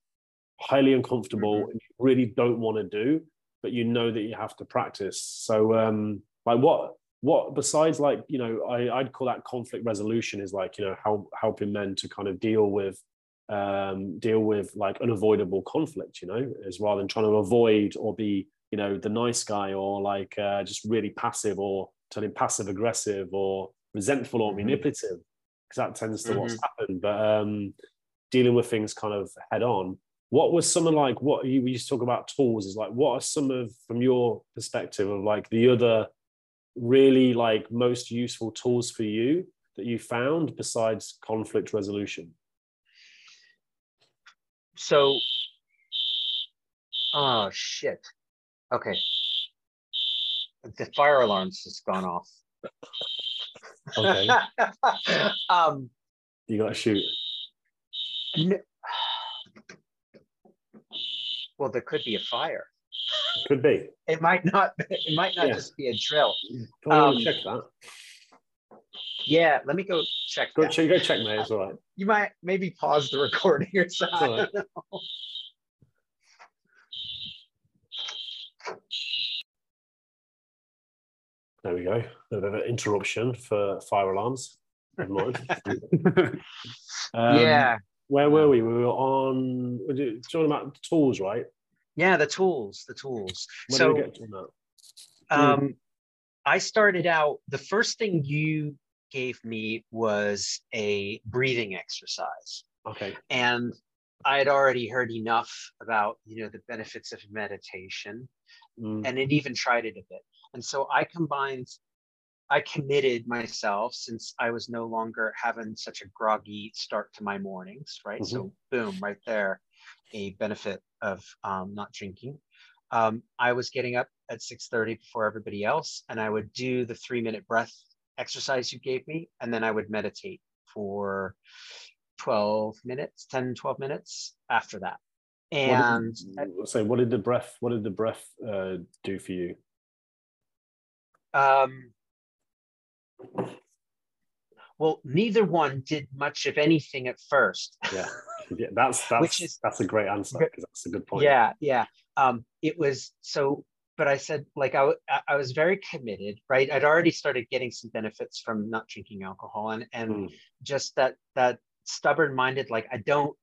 highly uncomfortable mm-hmm. and you really don't want to do but you know that you have to practice. So um like what what besides like you know I, i'd call that conflict resolution is like you know how helping men to kind of deal with um deal with like unavoidable conflict you know as rather than trying to avoid or be you know the nice guy or like uh, just really passive or turning passive aggressive or resentful or mm-hmm. manipulative because that tends to mm-hmm. what's happened but um dealing with things kind of head on what was some of like what you we used to talk about tools is like what are some of from your perspective of like the other really like most useful tools for you that you found besides conflict resolution? So, oh shit. Okay. The fire alarm's just gone off. Okay. um, you got to shoot. No, well, there could be a fire. Could be. It might not. It might not yeah. just be a drill. Um, check that. Yeah, let me go check. Go that. check, go check, mate. It's all right. You might maybe pause the recording or something. right. There we go. A bit of an interruption for fire alarms. Never mind. Um, yeah, Where were we? We were on. We're talking about tools, right? Yeah, the tools, the tools. So to um, I started out. The first thing you gave me was a breathing exercise. Okay. and I had already heard enough about you know the benefits of meditation, Mm, and it even tried it a bit. And so I combined, I committed myself since I was no longer having such a groggy start to my mornings, right? So boom, right there, a benefit of um, not drinking. Um, I was getting up at 6:30 before everybody else, and I would do the three minute breath exercise you gave me, and then I would meditate for 12 minutes, 10, 12 minutes after that. And what did, so what did the breath? What did the breath uh, do for you? um, well, neither one did much of anything at first. Yeah, yeah that's that's Which is- that's a great answer because that's a good point. Yeah, yeah. Um, it was so, but I said like I I was very committed, right? I'd already started getting some benefits from not drinking alcohol, and and Mm. just that that stubborn minded, like I don't.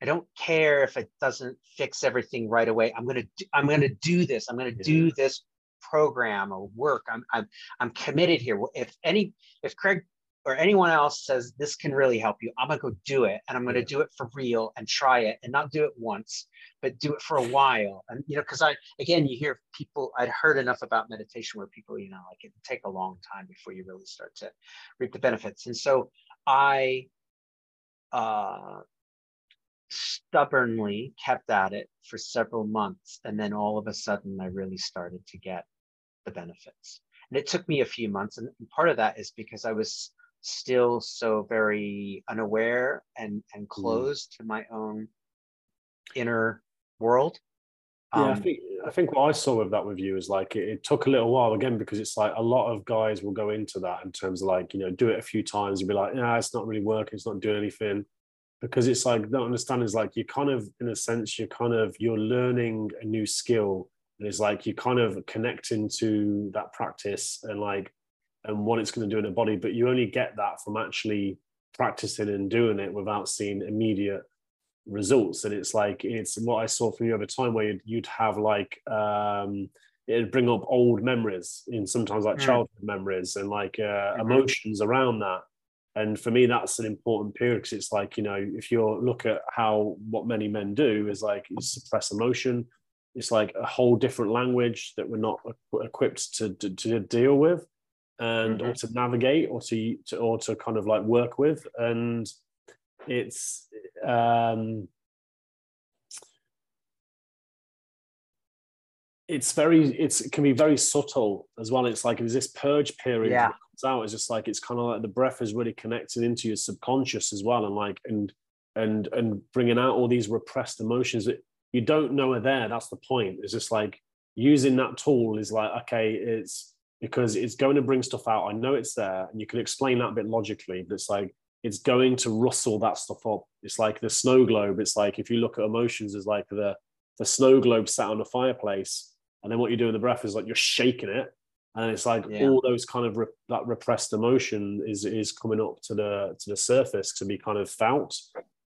I don't care if it doesn't fix everything right away. I'm gonna do, I'm gonna do this. I'm gonna do this program or work. I'm I'm I'm committed here. If any if Craig or anyone else says this can really help you, I'm gonna go do it, and I'm gonna Yeah. do it for real and try it, and not do it once, but do it for a while. And you know, because I again, you hear people. I'd heard enough about meditation where people, you know, like it take a long time before you really start to reap the benefits. And so I uh, stubbornly kept at it for several months, and then all of a sudden, I really started to get the benefits. And it took me a few months, and part of that is because I was still so very unaware and and closed to my own inner world. Yeah, I Um, think I think what I saw with that with you is like it, it took a little while again because it's like a lot of guys will go into that in terms of like you know do it a few times and be like yeah it's not really working it's not doing anything because it's like don't understand is like you kind of in a sense you're kind of you're learning a new skill and it's like you're kind of connecting to that practice and like and what it's going to do in the body but you only get that from actually practicing and doing it without seeing immediate results and it's like it's what i saw from you over time where you'd, you'd have like um it'd bring up old memories in sometimes like Mm. childhood memories and like uh, Mhm. emotions around that and for me that's an important period because it's like you know if you look at how what many men do is like suppress emotion it's like a whole different language that we're not equipped to, to, to deal with and or Mhm. to navigate or to, to or to kind of like work with and it's um it's very it's it can be very subtle as well it's like there's this purge period Yeah. that comes out it's just like it's kind of like the breath is really connected into your subconscious as well and like and and and bringing out all these repressed emotions that you don't know are there that's the point it's just like using that tool is like okay it's because it's going to bring stuff out. I know it's there and you can explain that a bit logically but it's like it's going to rustle that stuff up. It's like the snow globe. It's like if you look at emotions as like the the snow globe sat on the fireplace and then what you do in the breath is like you're shaking it. And it's like Yeah. all those kind of re- that repressed emotion is is coming up to the to the surface to be kind of felt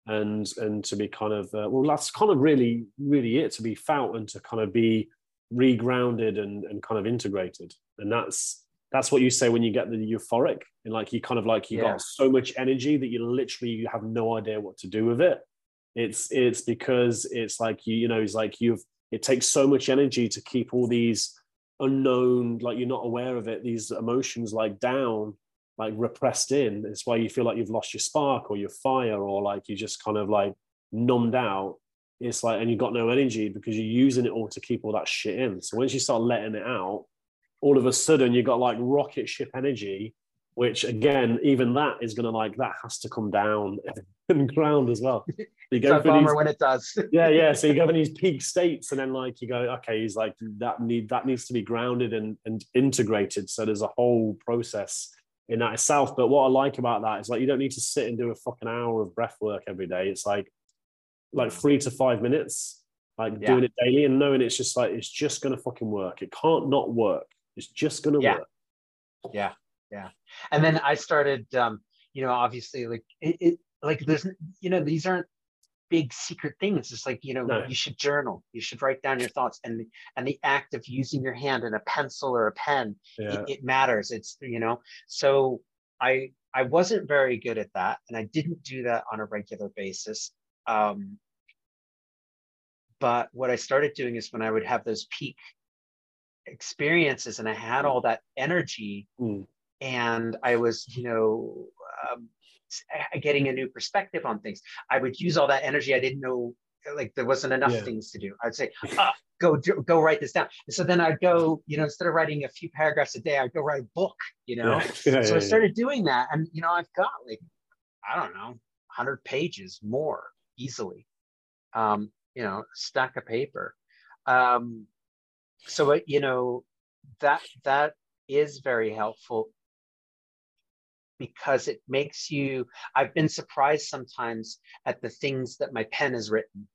and and to be kind of uh, well that's kind of really really it to be felt and to kind of be regrounded and and kind of integrated and that's that's what you say when you get the euphoric. And like you kind of like you Yeah. got so much energy that you literally you have no idea what to do with it. It's it's because it's like you you know it's like you've it takes so much energy to keep all these unknown like you're not aware of it these emotions like down like repressed in. It's why you feel like you've lost your spark or your fire or like you just kind of like numbed out. It's like and you've got no energy because you're using it all to keep all that shit in. So once you start letting it out all of a sudden you've got like rocket ship energy which again even that is going to like that has to come down and ground as well you it's go a for these when it does. yeah, yeah. So you go in these peak states, and then like you go, okay, he's like that need that needs to be grounded and and integrated. So there's a whole process in that itself. But what I like about that is like you don't need to sit and do a fucking hour of breath work every day. It's like like three to five minutes, like Yeah. doing it daily and knowing it's just like it's just gonna fucking work. It can't not work. It's just gonna Yeah. work. yeah yeah and then i started um you know obviously like it, it like there's you know these aren't big secret things it's like you know No. you should journal you should write down your thoughts and and the act of using your hand and a pencil or a pen Yeah. it, it matters it's you know so i i wasn't very good at that and i didn't do that on a regular basis um but what i started doing is when i would have those peak experiences and i had all that energy Mm. and I was, you know, um, getting a new perspective on things. I would use all that energy. I didn't know, like, there wasn't enough Yeah. things to do. I'd say, ah, go, do- go write this down. And so then I'd go, you know, instead of writing a few paragraphs a day, I'd go write a book, you know? Yeah. Yeah, so I started doing that. And, you know, I've got like, I don't know, 100 pages more easily, um, you know, stack of paper. Um, so, it, you know, that, that is very helpful because it makes you i've been surprised sometimes at the things that my pen has written.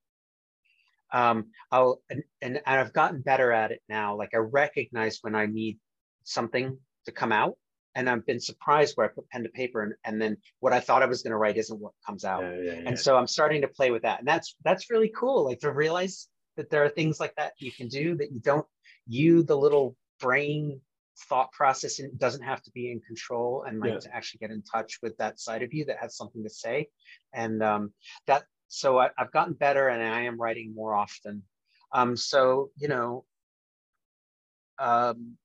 Um i'll and, and i've gotten better at it now. Like i recognize when i need something to come out and i've been surprised where i put pen to paper and, and then what i thought i was going to write isn't what comes out. Yeah, yeah, yeah. and so i'm starting to play with that and that's that's really cool like to realize that there are things like that you can do that you don't you the little brain thought process doesn't have to be in control and like Yeah. to actually get in touch with that side of you that has something to say and um that so I, i've gotten better and i am writing more often um so you know um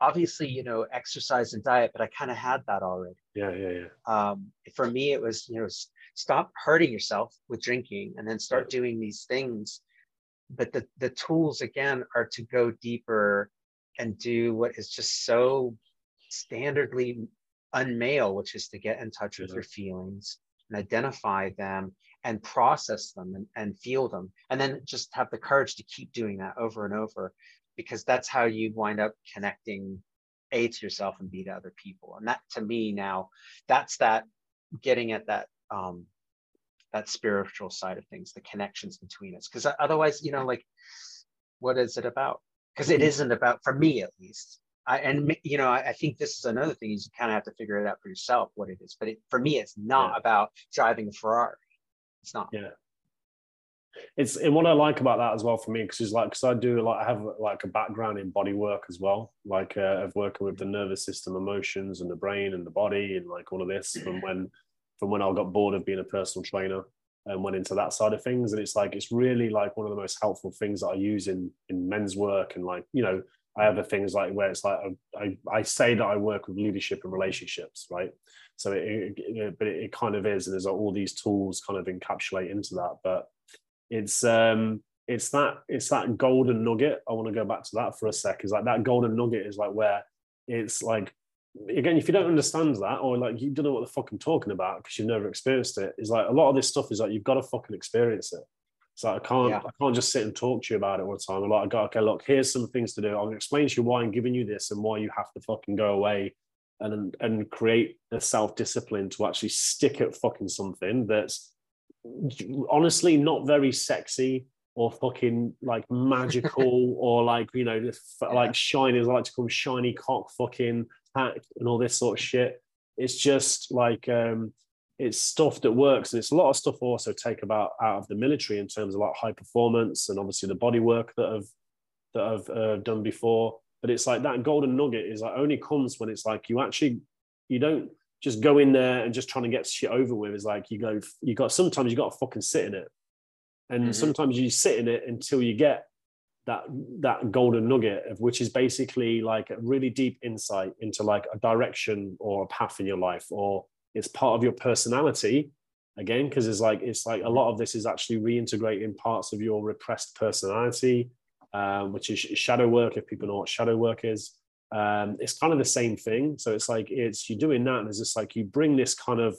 obviously you know exercise and diet but i kind of had that already yeah, yeah, yeah. um, for me it was you know stop hurting yourself with drinking and then start doing these things but the the tools again are to go deeper and do what is just so standardly unmale which is to get in touch with your feelings and identify them and process them and, and feel them. And then just have the courage to keep doing that over and over because that's how you wind up connecting a to yourself and b to other people. And that to me now that's that getting at that um that spiritual side of things the connections between us. Because otherwise you know like what is it about? Because it isn't about for me at least. I, and you know I, I think this is another thing is you kind of have to figure it out for yourself what it is. But it, for me it's not Yeah. about driving a ferrari. It's not. Yeah. It's and what I like about that as well for me because it's like because I do like I have like a background in body work as well, like uh, of working with the nervous system, emotions, and the brain and the body, and like all of this And when from when I got bored of being a personal trainer and went into that side of things. And it's like it's really like one of the most helpful things that I use in in men's work and like you know I have the things like where it's like I, I, I say that I work with leadership and relationships, right? So it, it, but it, it kind of is, and there's all these tools kind of encapsulate into that. But it's um it's that it's that golden nugget. I want to go back to that for a sec. Is like that golden nugget is like where it's like again, if you don't understand that or like you don't know what the fuck I'm talking about because you've never experienced it, is like a lot of this stuff is like you've got to fucking experience it. It's like I can't Yeah. I can't just sit and talk to you about it all the time. I'm like, I go, okay, look, here's some things to do. I'll explain to you why I'm giving you this and why you have to fucking go away and and create the self-discipline to actually stick at fucking something that's honestly not very sexy or fucking like magical or like you know f- Yeah. like shiny I like to call them shiny cock fucking hack and all this sort of shit. It's just like um it's stuff that works and it's a lot of stuff also take about out of the military in terms of like high performance and obviously the body work that i've that i've uh, done before. But it's like that golden nugget is like only comes when it's like you actually you don't just go in there and just trying to get shit over with. Is like you go you got sometimes you got to fucking sit in it. And Mhm. sometimes you sit in it until you get that that golden nugget of which is basically like a really deep insight into like a direction or a path in your life or it's part of your personality again because it's like it's like a lot of this is actually reintegrating parts of your repressed personality um, which is shadow work if people know what shadow work is. Um, it's kind of the same thing. So it's like it's you're doing that and it's just like you bring this kind of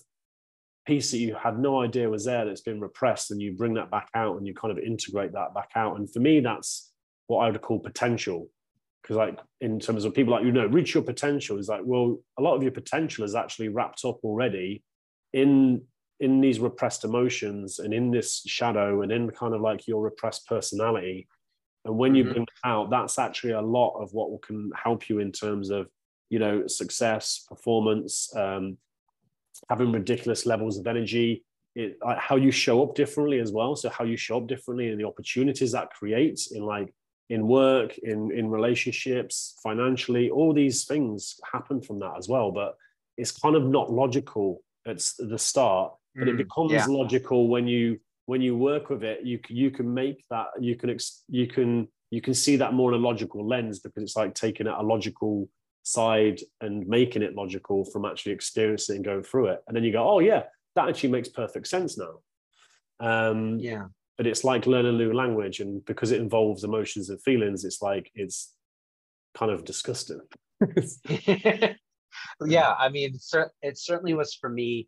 piece that you had no idea was there that's been repressed and you bring that back out and you kind of integrate that back out. And for me that's what i would call potential. Because like in terms of people like you know reach your potential is like well a lot of your potential is actually wrapped up already in in these repressed emotions and in this shadow and in kind of like your repressed personality. And when mm-hmm. you bring out that's actually a lot of what can help you in terms of you know success performance um, having ridiculous levels of energy. It, how you show up differently as well. So how you show up differently and the opportunities that creates in like in work in in relationships financially all these things happen from that as well but it's kind of not logical at the start but mm, it becomes yeah. logical when you when you work with it you you can make that you can you can you can see that more in a logical lens because it's like taking it a logical side and making it logical from actually experiencing and going through it. And then you go oh yeah that actually makes perfect sense now. Um yeah but it's like learning a new language and because it involves emotions and feelings it's like it's kind of disgusting. Yeah i mean it certainly was for me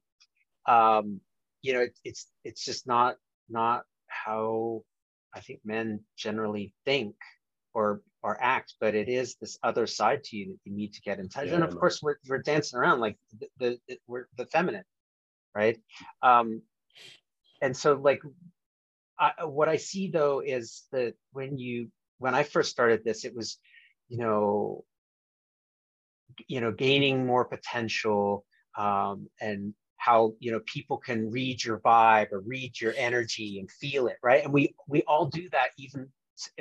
um you know it, it's it's just not not how i think men generally think or or act but it is this other side to you that you need to get in touch. Yeah, and of course we're, we're dancing around like the, the, the we're the feminine right? Um and so like I, what I see though is that when you when I first started this, it was, you know, you know, gaining more potential um, and how you know people can read your vibe or read your energy and feel it, right? And we we all do that even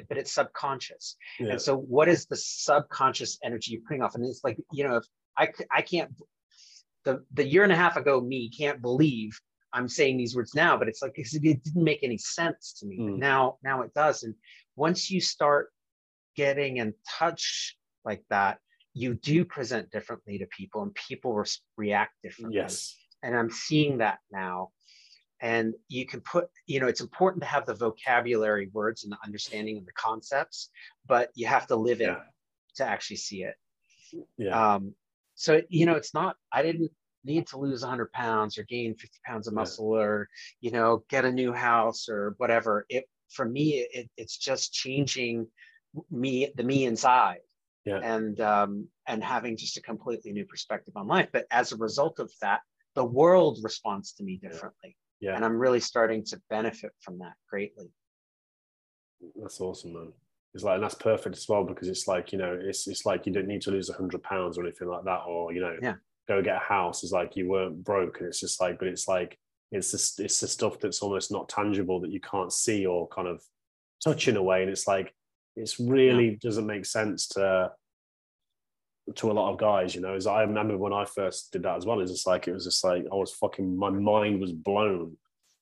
but it's subconscious. Yeah. And so, what is the subconscious energy you're putting off? And it's like, you know, if I, I can't, the, the year and a half ago me can't believe I'm saying these words now, but it's like it didn't make any sense to me. Mm. now, now it does. And once you start getting in touch like that, you do present differently to people, and people re- react differently. Yes. And I'm seeing that now. And you can put, you know, it's important to have the vocabulary words and the understanding of the concepts, but you have to live it to actually see it. Yeah. Um, so you know, it's not. I didn't need to lose 100 pounds or gain 50 pounds of muscle yeah. or you know get a new house or whatever it for me it, it's just changing me the me inside. Yeah. and um, and having just a completely new perspective on life. But as a result of that the world responds to me differently. Yeah. and i'm really starting to benefit from that greatly. That's awesome man. It's like and that's perfect as well because it's like you know it's it's like you don't need to lose 100 pounds or anything like that or you know yeah go get a house is like you weren't broke and it's just like but it's like it's just it's the stuff that's almost not tangible that you can't see or kind of touch in a way and it's like it's really yeah. doesn't make sense to to a lot of guys you know? As i remember when i first did that as well it's just like it was just like i was fucking my mind was blown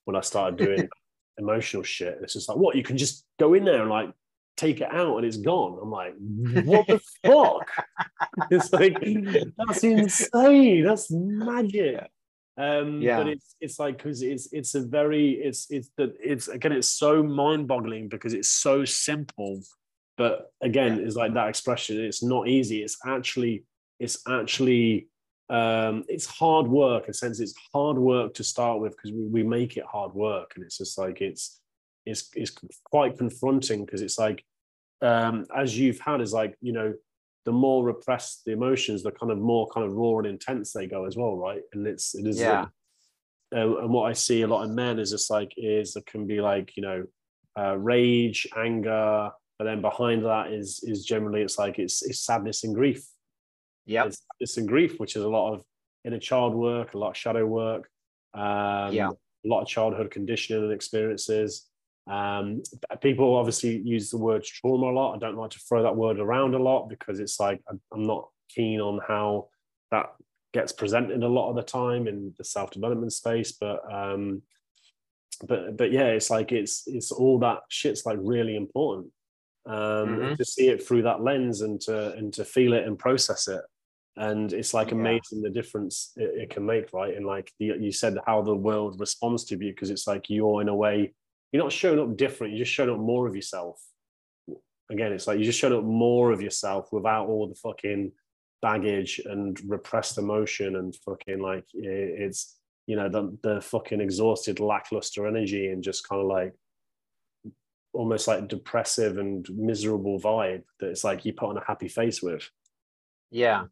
when i started doing emotional shit. It's just like what? You can just go in there and like take it out and it's gone. I'm like, what the fuck? It's like that's insane. That's magic. Um, yeah. But it's it's like because it's it's a very it's it's that it's again it's so mind boggling because it's so simple, but again it's like that expression. It's not easy. It's actually it's actually um, it's hard work. In a sense, it's hard work to start with because we, we make it hard work, and it's just like it's is is quite confronting because it's like um, as you've had is like you know the more repressed the emotions, the kind of more kind of raw and intense they go as well, right? And it's it is yeah. Uh, and what I see a lot in men is just like is it can be like you know uh, rage, anger, but then behind that is is generally it's like it's it's sadness and grief. Yeah, it's, it's in grief, which is a lot of inner child work, a lot of shadow work. Um, yeah, a lot of childhood conditioning and experiences. Um, people obviously use the word trauma a lot. I don't like to throw that word around a lot because it's like I'm not keen on how that gets presented a lot of the time in the self development space. But um, but but yeah, it's like it's it's all that shit's like really important um, mm-hmm. to see it through that lens and to and to feel it and process it. And it's like yeah. amazing the difference it, it, can make, right? And like the, you said, how the world responds to you because it's like you're in a way you're not showing up different you're just showing up more of yourself again it's like you just showing up more of yourself without all the fucking baggage and repressed emotion and fucking like it's you know the, the fucking exhausted lackluster energy and just kind of like almost like depressive and miserable vibe that it's like you put on a happy face with. Yeah.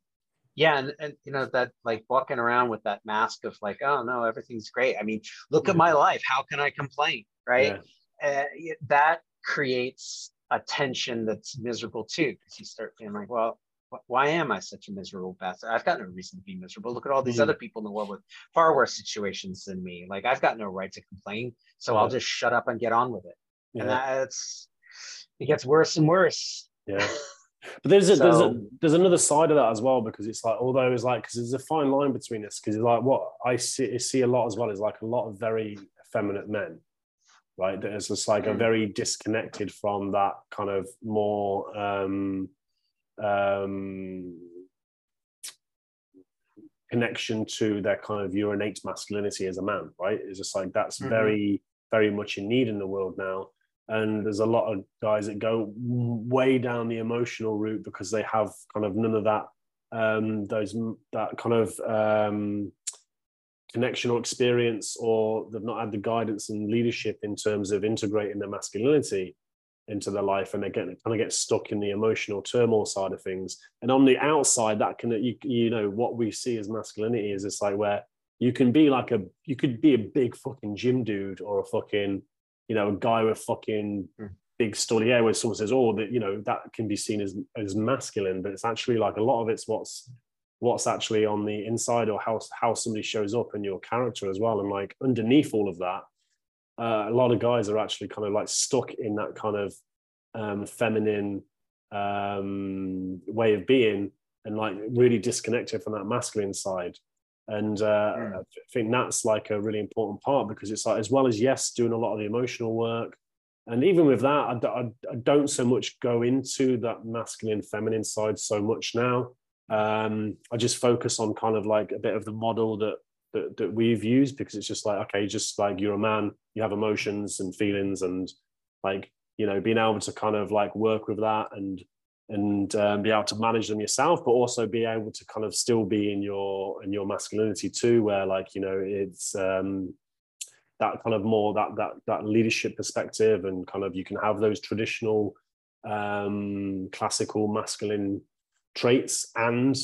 Yeah. And, and you know, that like walking around with that mask of like, oh no, everything's great. I mean, look at my mm. life. How can I complain? Right. Yeah. Uh, that creates a tension that's miserable too, because you start feeling like, well, why am I such a miserable bastard? I've got no reason to be miserable. Look at all these mm. other people in the world with far worse situations than me. Like I've got no right to complain. So yeah. I'll just shut up and get on with it. Yeah. And that's it gets worse and worse. Yeah. But there's a, so, there's a, there's another side of that as well because it's like although it's like because there's a fine line between this because it's like what I see I see a lot as well is like a lot of very effeminate men, right? There's just like a mm. very disconnected from that kind of more um, um, connection to their kind of your innate masculinity as a man, right? It's just like that's mm-hmm. very, very much in need in the world now. And there's a lot of guys that go way down the emotional route because they have kind of none of that, um, those that kind of um, connection or experience, or they've not had the guidance and leadership in terms of integrating their masculinity into their life and they get kind of get stuck in the emotional turmoil side of things and on the outside that can you, you know what we see as masculinity is it's like where you can be like a you could be a big fucking gym dude or a fucking you know a guy with fucking mm. big study air where someone says oh that you know that can be seen as as masculine but it's actually like a lot of it's what's what's actually on the inside or how how somebody shows up in your character as well and like underneath all of that uh, a lot of guys are actually kind of like stuck in that kind of um, feminine um, way of being and like really disconnected from that masculine side. And uh, mm. I think that's like a really important part because it's like, as well as, yes, doing a lot of the emotional work. And even with that, I, I, I don't so much go into that masculine, feminine side so much now. Um, I just focus on kind of like a bit of the model that that, that we've used because it's just like okay just like you're a man you have emotions and feelings and like you know being able to kind of like work with that and and um, be able to manage them yourself but also be able to kind of still be in your in your masculinity too where like you know it's um that kind of more that that that leadership perspective and kind of you can have those traditional um classical masculine traits and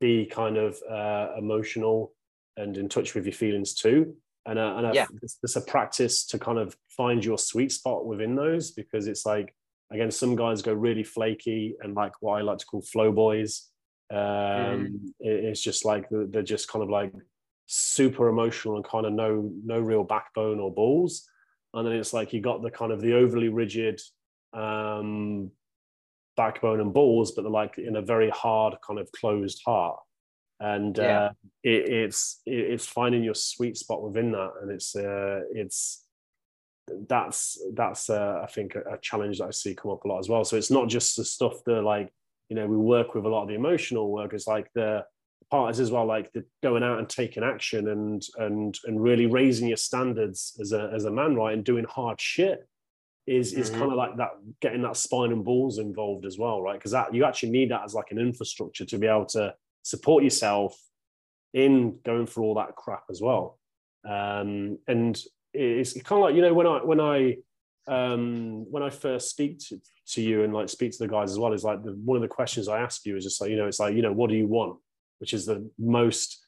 be kind of uh, emotional and in touch with your feelings too. And, uh, and yeah. it's, it's a practice to kind of find your sweet spot within those because it's like, again, some guys go really flaky and like what I like to call flow boys. Um, mm. it, it's just like they're just kind of like super emotional and kind of no no real backbone or balls. And then it's like you got the kind of the overly rigid um, backbone and balls, but they're like in a very hard kind of closed heart and yeah. uh, it, it's it, it's finding your sweet spot within that, and it's uh, it's that's that's uh, I think a, a, challenge that I see come up a lot as well. So it's not just the stuff that like you know we work with a lot of the emotional work. It's like the part is as well like the going out and taking action and and and really raising your standards as a as a man, right, and doing hard shit is is mm-hmm. kind of like that getting that spine and balls involved as well, right? Because that you actually need that as like an infrastructure to be able to support yourself in going through all that crap as well. Um, and it's kind of like you know when I when I um, when I first speak to, to you and like speak to the guys as well is like the, one of the questions I ask you is just like you know it's like you know what do you want, which is the most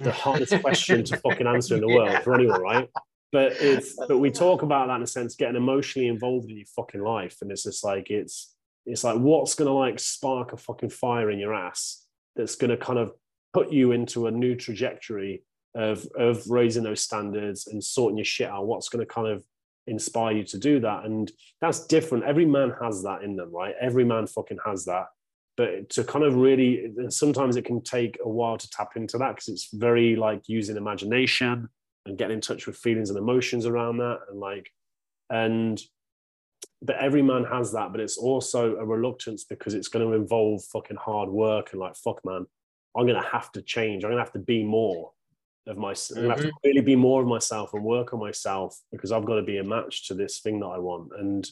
the hardest question to fucking answer in the world for anyone, right? But it's but we talk about that in a sense, getting emotionally involved in your fucking life, and it's just like it's it's like what's gonna like spark a fucking fire in your ass that's going to kind of put you into a new trajectory of of raising those standards and sorting your shit out? What's going to kind of inspire you to do that? And that's different. Every man has that in them right? Every man fucking has that. But to kind of really sometimes it can take a while to tap into that because it's very like using imagination and getting in touch with feelings and emotions around that and like and but every man has that, but it's also a reluctance because it's going to involve fucking hard work and like, fuck, man, I'm going to have to change. I'm going to have to be more of myself. Mm-hmm. I have to really be more of myself and work on myself because I've got to be a match to this thing that I want. And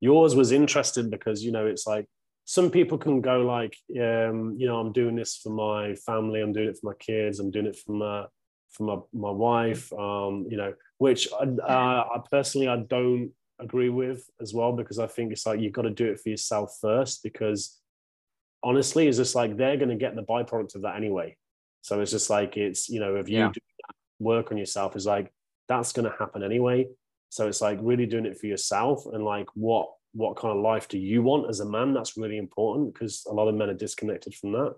yours was interesting because, you know, it's like some people can go like, um, you know, I'm doing this for my family. I'm doing it for my kids. I'm doing it for my, for my, my wife, um, you know, which I, uh, I personally, I don't agree with as well because I think it's like you've got to do it for yourself first because honestly, it's just like they're going to get the byproduct of that anyway. So it's just like it's you know if you Yeah. do work on yourself, is like that's going to happen anyway. So it's like really doing it for yourself and like what what kind of life do you want as a man? That's really important because a lot of men are disconnected from that.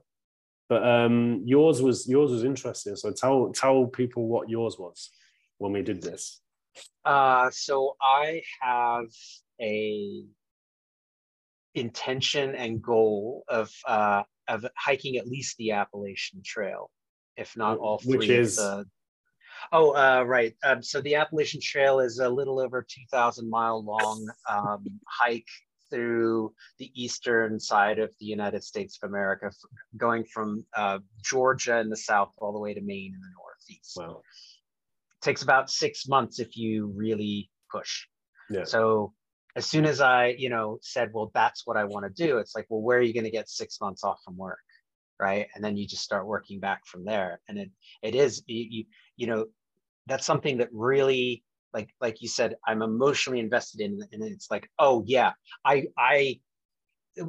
But um, yours was yours was interesting. So tell tell people what yours was when we did this. Uh, so I have a intention and goal of uh, of hiking at least the Appalachian Trail, if not all three. Which is- the, oh, uh, right. Um, so the Appalachian Trail is a little over two thousand mile long um, hike through the eastern side of the United States of America, going from uh, Georgia in the south all the way to Maine in the northeast Wow. takes about six months if you really push. Yeah. So as soon as I, you know, said, well, that's what I want to do, it's like, well, where are you going to get six months off from work? Right. And then you just start working back from there. And it it is you, you, you know, that's something that really like like you said, I'm emotionally invested in and it's like, oh yeah, I I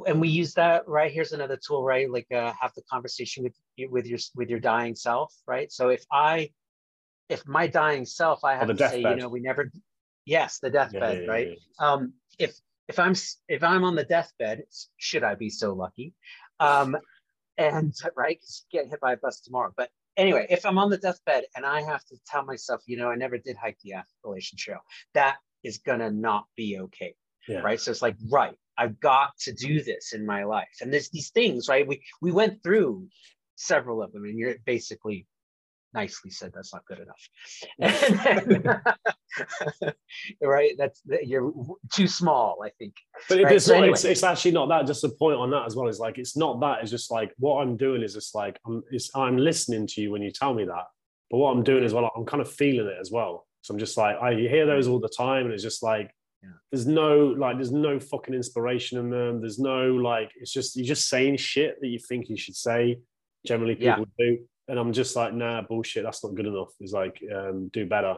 and we use that right? Here's another tool right? Like uh, have the conversation with you with your with your dying self right? So if i if my dying self i have to say you know we never yes the deathbed Yeah, yeah, right? yeah. um if if i'm if i'm on the deathbed should i be so lucky? Um and right get hit by a bus tomorrow but anyway if i'm on the deathbed and i have to tell myself you know i never did hike the appalachian trail that is gonna not be okay Yeah. right? So it's like right i've got to do this in my life. And there's these things right? We we went through several of them and you're basically nicely said that's not good enough then- right that's you're too small i think But it- Right, it's so not. anyway. It's, it's actually not that. Just a point on that as well is like it's not that. It's just like what I'm doing is just like I'm. It's, I'm listening to you when you tell me that. But what I'm doing as well, I'm kind of feeling it as well. So I'm just like I hear those all the time, and it's just like Yeah. there's no like there's no fucking inspiration in them. There's no like it's just you're just saying shit that you think you should say. Generally, Yeah. people do, and I'm just like nah, bullshit. That's not good enough. It's like um, do better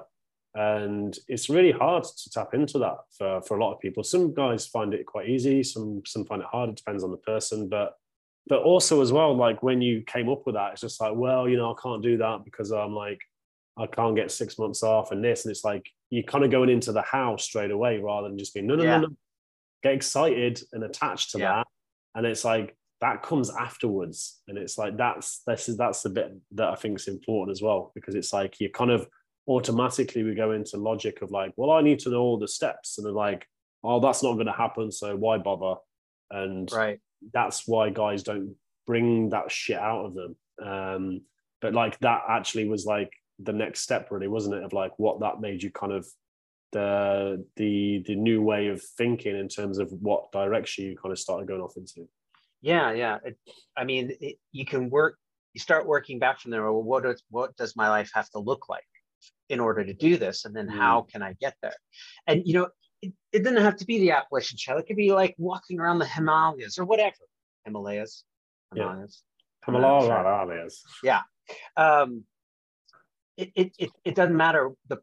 and it's really hard to tap into that for, for a lot of people some guys find it quite easy some some find it hard it depends on the person but but also as well like when you came up with that it's just like well you know i can't do that because i'm like i can't get six months off and this and it's like you're kind of going into the how straight away rather than just being no no Yeah. no no get excited and attached to Yeah. that and it's like that comes afterwards and it's like that's this is that's the bit that i think is important as well because it's like you kind of automatically we go into logic of like, well, I need to know all the steps, and they're like, oh, that's not going to happen, so why bother? And right that's why guys don't bring that shit out of them. Um, but like that actually was like the next step, really, wasn't it? Of like what that made you kind of the the the new way of thinking in terms of what direction you kind of started going off into. Yeah, yeah. It, I mean, it, you can work. You start working back from there. Well, what does what does my life have to look like in order to do this? And then Mm. how can I get there? And you know, it, it doesn't have to be the Appalachian Trail. It could be like walking around the Himalayas or whatever. Himalayas, Yeah. Himalayas. Himalayas. Um, it, it it it doesn't matter the,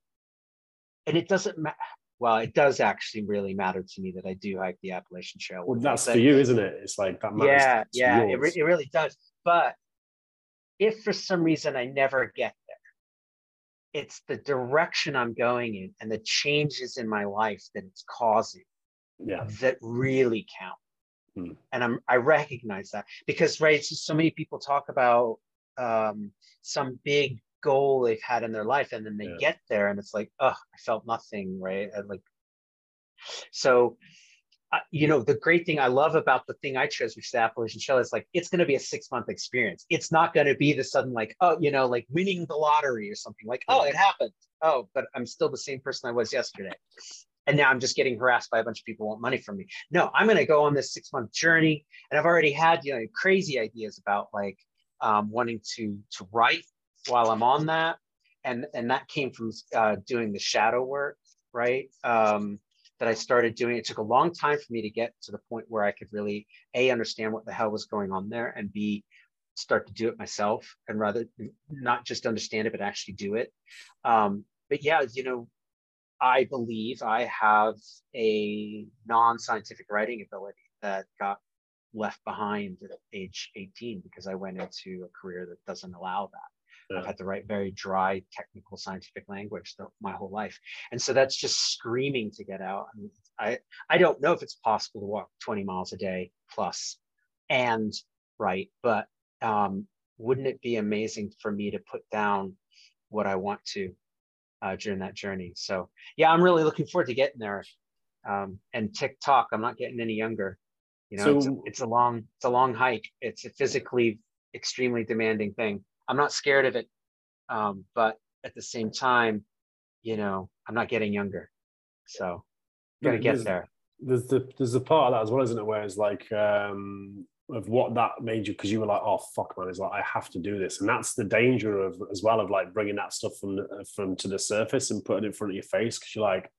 and it doesn't matter. Well, it does actually really matter to me that I do hike the Appalachian Trail. Well, that's That- for you, isn't it? It's like that matters. yeah yeah it, re- it really does but if for some reason i never get there it's the direction i'm going in and the changes in my life that it's causing yeah. that really count Hmm. and i'm i recognize that because right so, so many people talk about um, some big goal they've had in their life and then they Yeah. get there and it's like oh i felt nothing right? I, like so uh, you know the great thing i love about the thing i chose which is the appalachian trail is like it's going to be a six month experience. It's not going to be the sudden like oh you know like winning the lottery or something like oh it happened. Oh but i'm still the same person i was yesterday. And now i'm just getting harassed by a bunch of people who want money from me. No i'm going to go on this six month journey and i've already had you know crazy ideas about like um, wanting to to write while i'm on that. And and that came from uh, doing the shadow work right? Um, that i started doing. It took a long time for me to get to the point where i could really a understand what the hell was going on there and b start to do it myself and rather not just understand it but actually do it. Um, but yeah you know I believe I have a non-scientific writing ability that got left behind at age 18 because I went into a career that doesn't allow that. Yeah. I've had to write very dry technical scientific language my whole life. And so that's just screaming to get out. I, I, I don't know if it's possible to walk 20 miles a day plus and write, but um, wouldn't it be amazing for me to put down what I want to uh, during that journey? So yeah, I'm really looking forward to getting there. Um, and TikTok, I'm not getting any younger. You know, so, it's, a, it's a long, it's a long hike. It's a physically extremely demanding thing. I'm not scared of it, um, but at the same time, you know, I'm not getting younger. So, gotta get there. There's the there's the part of that as well, isn't it? Where it's like um, of what that made you because you were like, oh fuck, man, it's like I have to do this, and that's the danger of as well of like bringing that stuff from from to the surface and putting it in front of your face because you're like,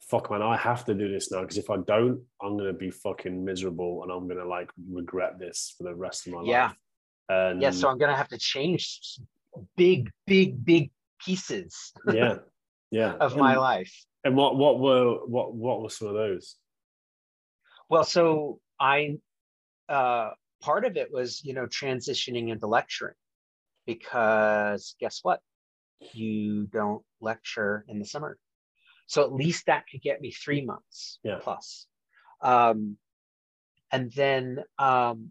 fuck, man, I have to do this now because if I don't, I'm gonna be fucking miserable and I'm gonna like regret this for the rest of my yeah. life. Yeah. And yeah, so I'm gonna have to change big, big, big pieces. yeah, yeah, of and, my life. And what what were what what were some of those? Well, so I uh, part of it was, you know, transitioning into lecturing because guess what? You don't lecture in the summer. So at least that could get me three months yeah. plus. Um, and then um,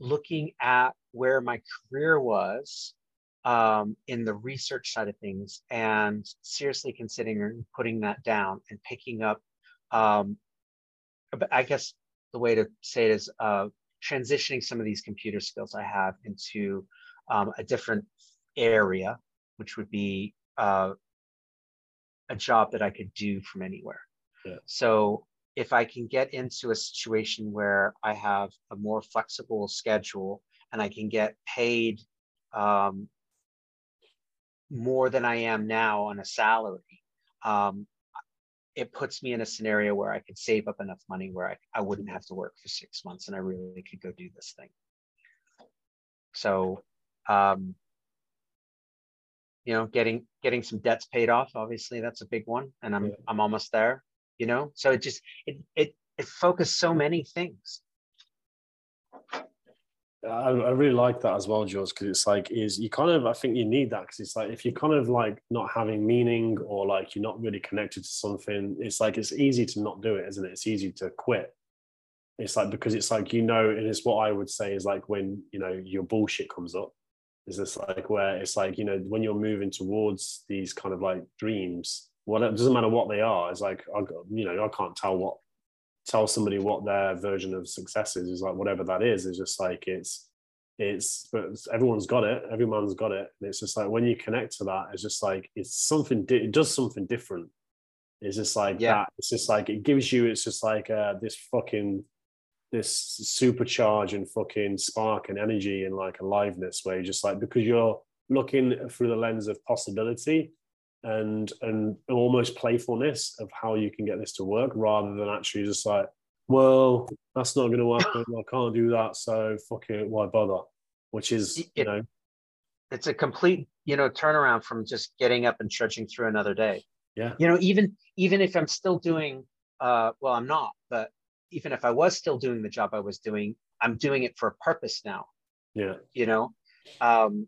looking at where my career was um, in the research side of things and seriously considering putting that down and picking up, um, I guess the way to say it is uh, transitioning some of these computer skills I have into um, a different area, which would be uh, a job that I could do from anywhere. Yeah. So if I can get into a situation where I have a more flexible schedule and I can get paid um, more than I am now on a salary, um, it puts me in a scenario where I could save up enough money where I, I wouldn't have to work for six months and I really could go do this thing. So, um, you know, getting getting some debts paid off, obviously that's a big one, and I'm yeah. I'm almost there. You know, so it just it it it focused so many things. I, I really like that as well, George, because it's like is you kind of I think you need that because it's like if you're kind of like not having meaning or like you're not really connected to something, it's like it's easy to not do it, isn't it? It's easy to quit. It's like because it's like you know, and it's what I would say is like when you know your bullshit comes up, is this like where it's like you know when you're moving towards these kind of like dreams, what it doesn't matter what they are. It's like I you know I can't tell what tell somebody what their version of success is is like whatever that is is just like it's it's but everyone's got it everyone's got it and it's just like when you connect to that it's just like it's something it does something different it's just like yeah. that it's just like it gives you it's just like uh this fucking this supercharge and fucking spark and energy and like aliveness where you just like because you're looking through the lens of possibility and and almost playfulness of how you can get this to work rather than actually just like well that's not going to work i can't do that so fuck it why bother? Which is you know. It's a complete you know turnaround from just getting up and trudging through another day. Yeah. You know even even if i'm still doing uh well i'm not but even if i was still doing the job i was doing i'm doing it for a purpose now. Yeah. You know? Um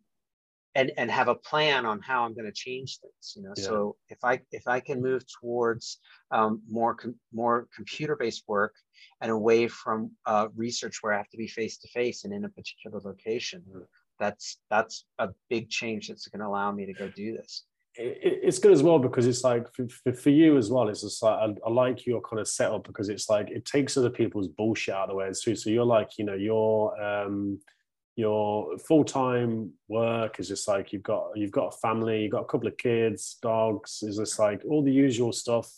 and and have a plan on how I'm going to change things. You know, yeah. so if I if I can move towards um, more com- more computer based work and away from uh, research where I have to be face to face and in a particular location, mm-hmm. that's that's a big change that's going to allow me to go do this. it's good as well because it's like for, for you as well. It's just like I, I, like your kind of setup because it's like it takes other people's bullshit out of the way too. So you're like you know you're. Um, your full-time work is just like you've got you've got a family you've got a couple of kids dogs is just like all the usual stuff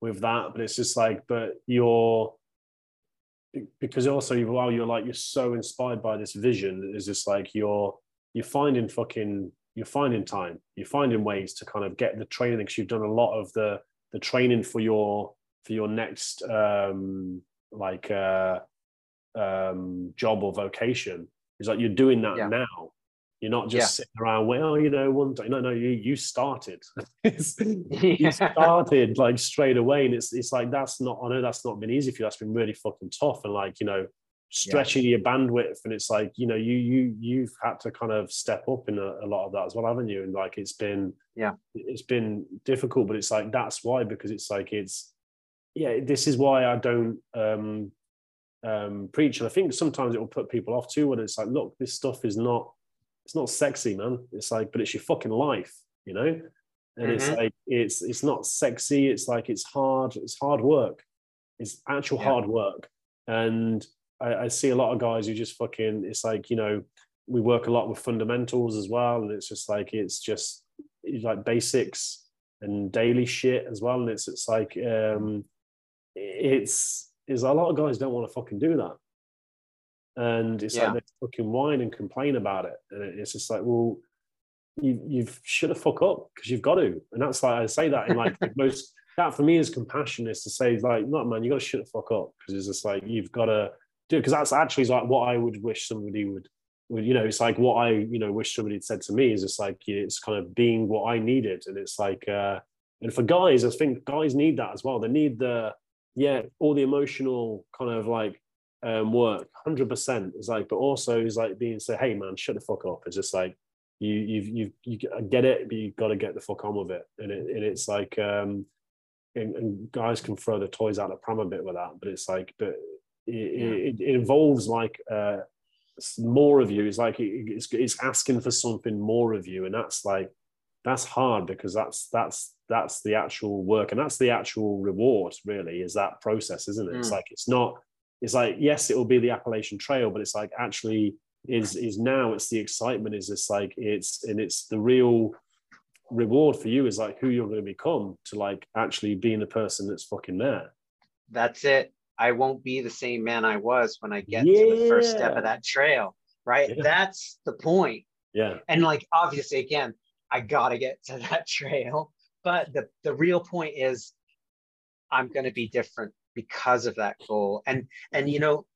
with that. But it's just like but you're because also while you're like you're so inspired by this vision it's just like you're you're finding fucking you're finding time. You're finding ways to kind of get the training because you've done a lot of the the training for your for your next um like uh um job or vocation it's like you're doing that yeah. now. You're not just Yeah. sitting around, well, you know, one day. No, no, you you started. It's- you started like straight away, and it's it's like that's not. I know that's not been easy for you. That's been really fucking tough, and like you know, stretching your bandwidth, and it's like you know, you you you've had to kind of step up in a, a lot of that as well, haven't you? And like it's been Yeah. it's been difficult, but it's like that's why because it's like it's yeah, this is why I don't um um preach, and I think sometimes it will put people off too. When it's like, look, this stuff is not it's not sexy, man. It's like, but it's your fucking life, you know. And it's Mhm. like it's it's not sexy. It's like it's hard. It's hard work. It's actual Yeah. hard work. And I, I see a lot of guys who just fucking. It's like you know we work a lot with fundamentals as well, and it's just like it's just it's like basics and daily shit as well. And it's it's like um it's is a lot of guys don't want to fucking do that and it's Yeah. like they fucking whine and complain about it, and it's just like, well, you you've should have fuck up because you've got to, and that's like I say that in like the most that for me is compassion is to say like, no man, you got to shut the fuck up because it's just like you've got to do because that's actually like what I would wish somebody would. would you know, it's like what I, you know, wish somebody had said to me is just like it's kind of being what I needed, and it's like, uh, and for guys, I think guys need that as well. They need the, yeah, all the emotional kind of like um, work, hundred percent. is like, but also is like being say, hey man, shut the fuck up. It's just like you you've you've you get it, but you got to get the fuck on with it. And it and it's like, um, and, and guys can throw the toys out the pram a bit with that, but it's like, but it, it, it involves like uh, more of you. It's like it, it's it's asking for something more of you, and that's like that's hard because that's that's that's the actual work and that's the actual reward really is that process isn't it it's Mm. like it's not it's like yes it will be the appalachian trail but it's like actually is is now it's the excitement is it's like it's and it's the real reward for you is like who you're going to become to like actually being the person that's fucking there That's it. I won't be the same man I was when I get to the first step of that trail. Right. Yeah. That's the point. yeah And like obviously again, I gotta get to that trail. But the, the real point is I'm gonna be different because of that goal. And and you know,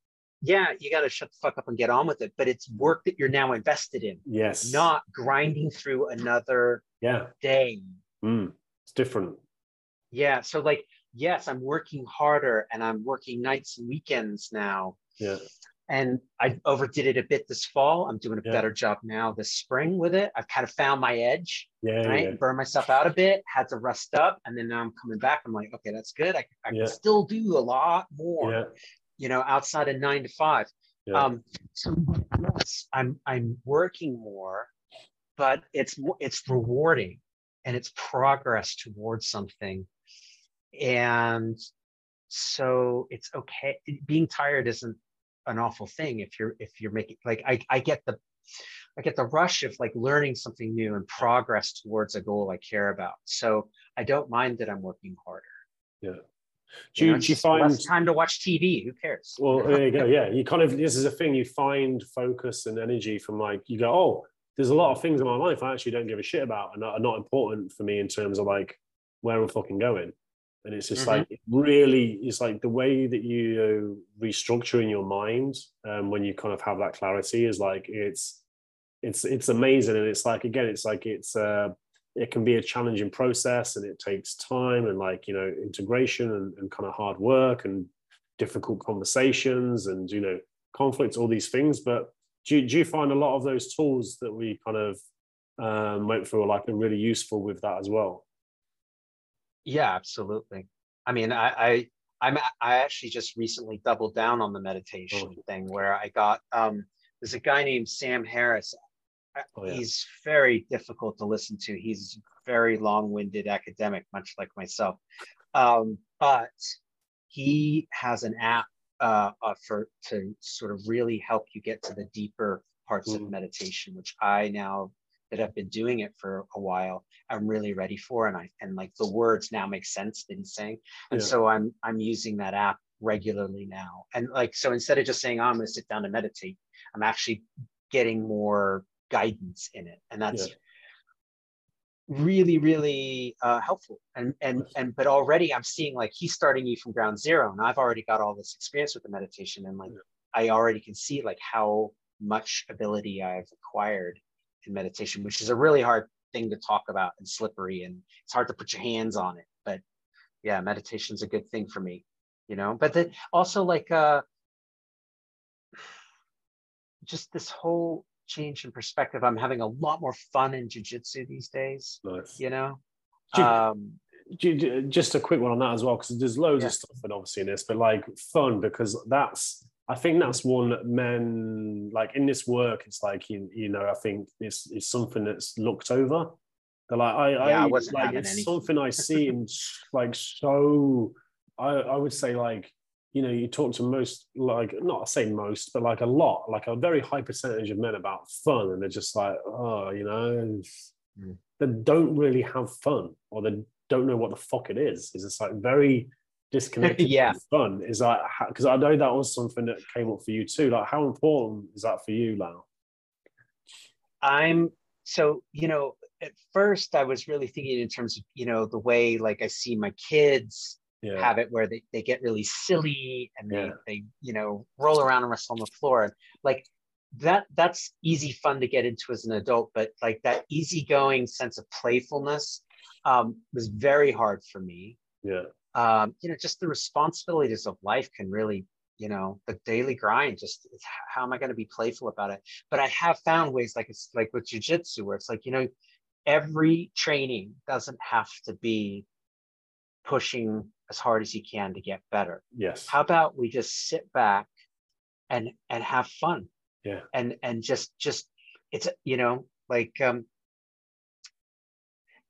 yeah, you gotta shut the fuck up and get on with it. But it's work that you're now invested in, yes not grinding through another yeah day. Mm. it's different Yeah. So like, yes, I'm working harder and I'm working nights and weekends now. yeah and I overdid it a bit this fall. I'm doing a Yeah. better job now this spring with it. I've kind of found my edge, yeah right? yeah Burn myself out a bit, had to rest up, and then now I'm coming back. I'm like, okay, that's good. I, I Yeah. can still do a lot more, yeah you know, outside of nine to five. Yeah. Um, so yes, I'm I'm working more, but it's it's rewarding and it's progress towards something, and so it's okay. Being tired isn't an awful thing if you're if you're making like I I get the I get the rush of like learning something new and progress towards a goal I care about. So I don't mind that I'm working harder. do You you, know, you find less time to watch TV? Who cares? Well, there you go. Yeah, you kind of this is a thing. You find focus and energy from like you go, oh, there's a lot of things in my life I actually don't give a shit about and are not important for me in terms of like where I'm fucking going. And it's just Mhm. like it really it's like the way that you restructure in your mind um, when you kind of have that clarity is like it's it's it's amazing. And it's like again it's like it's uh it can be a challenging process and it takes time and like you know integration and, and kind of hard work and difficult conversations and you know conflicts all these things. But do you, do you find a lot of those tools that we kind of um, went through are like are really useful with that as well Yeah, absolutely. I mean, I, I I'm I actually just recently doubled down on the meditation thing where I got um there's a guy named Sam Harris. Oh, yeah. He's very difficult to listen to. He's very long-winded academic, much like myself. Um, but he has an app uh, uh, for to sort of really help you get to the deeper parts of Mm. meditation, which I now that I've been doing it for a while, I'm really ready for, and I and like the words now make sense he's saying, and Yeah. so I'm I'm using that app regularly now, and like so instead of just saying oh, I'm going to sit down and meditate, I'm actually getting more guidance in it, and that's Yeah. really really uh, helpful and and and but already i'm seeing like he's starting you from ground zero and i've already got all this experience with the meditation and like Yeah. i already can see like how much ability i've acquired in meditation, which is a really hard thing to talk about and slippery and it's hard to put your hands on it. But yeah, meditation's a good thing for me, you know. But then also like uh just this whole change in perspective. I'm having a lot more fun in jujitsu these days. Nice. You know. Do you- um just a quick one on that as well because there's loads Yeah. of stuff and obviously in this but like fun because that's i think that's one that men like in this work it's like you, you know i think it's, it's something that's looked over they're like i, Yeah, I I wasn't like it's any. something i see in like so i i would say like you know you talk to most like not I say most but like a lot like a very high percentage of men about fun and they're just like oh you know Mm. they don't really have fun or they don't know what the fuck it is. Is it's like very disconnected Yeah. fun. Is like because I know that was something that came up for you too. Like how important is that for you, Lau? I'm so, you know, at first I was really thinking in terms of, you know, the way like I see my kids Yeah. have it where they, they get really silly and they, Yeah. they, you know, roll around and wrestle on the floor. And like that, that's easy fun to get into as an adult, but like that easygoing sense of playfulness um, was very hard for me. yeah. Um, you know, just the responsibilities of life can really, you know, the daily grind, just it's how am I going to be playful about it? But I have found ways like it's like with jujitsu, where it's like, you know, every training doesn't have to be pushing as hard as you can to get better. Yes. How about we just sit back and and have fun? Yeah. And and just just it's you know, like um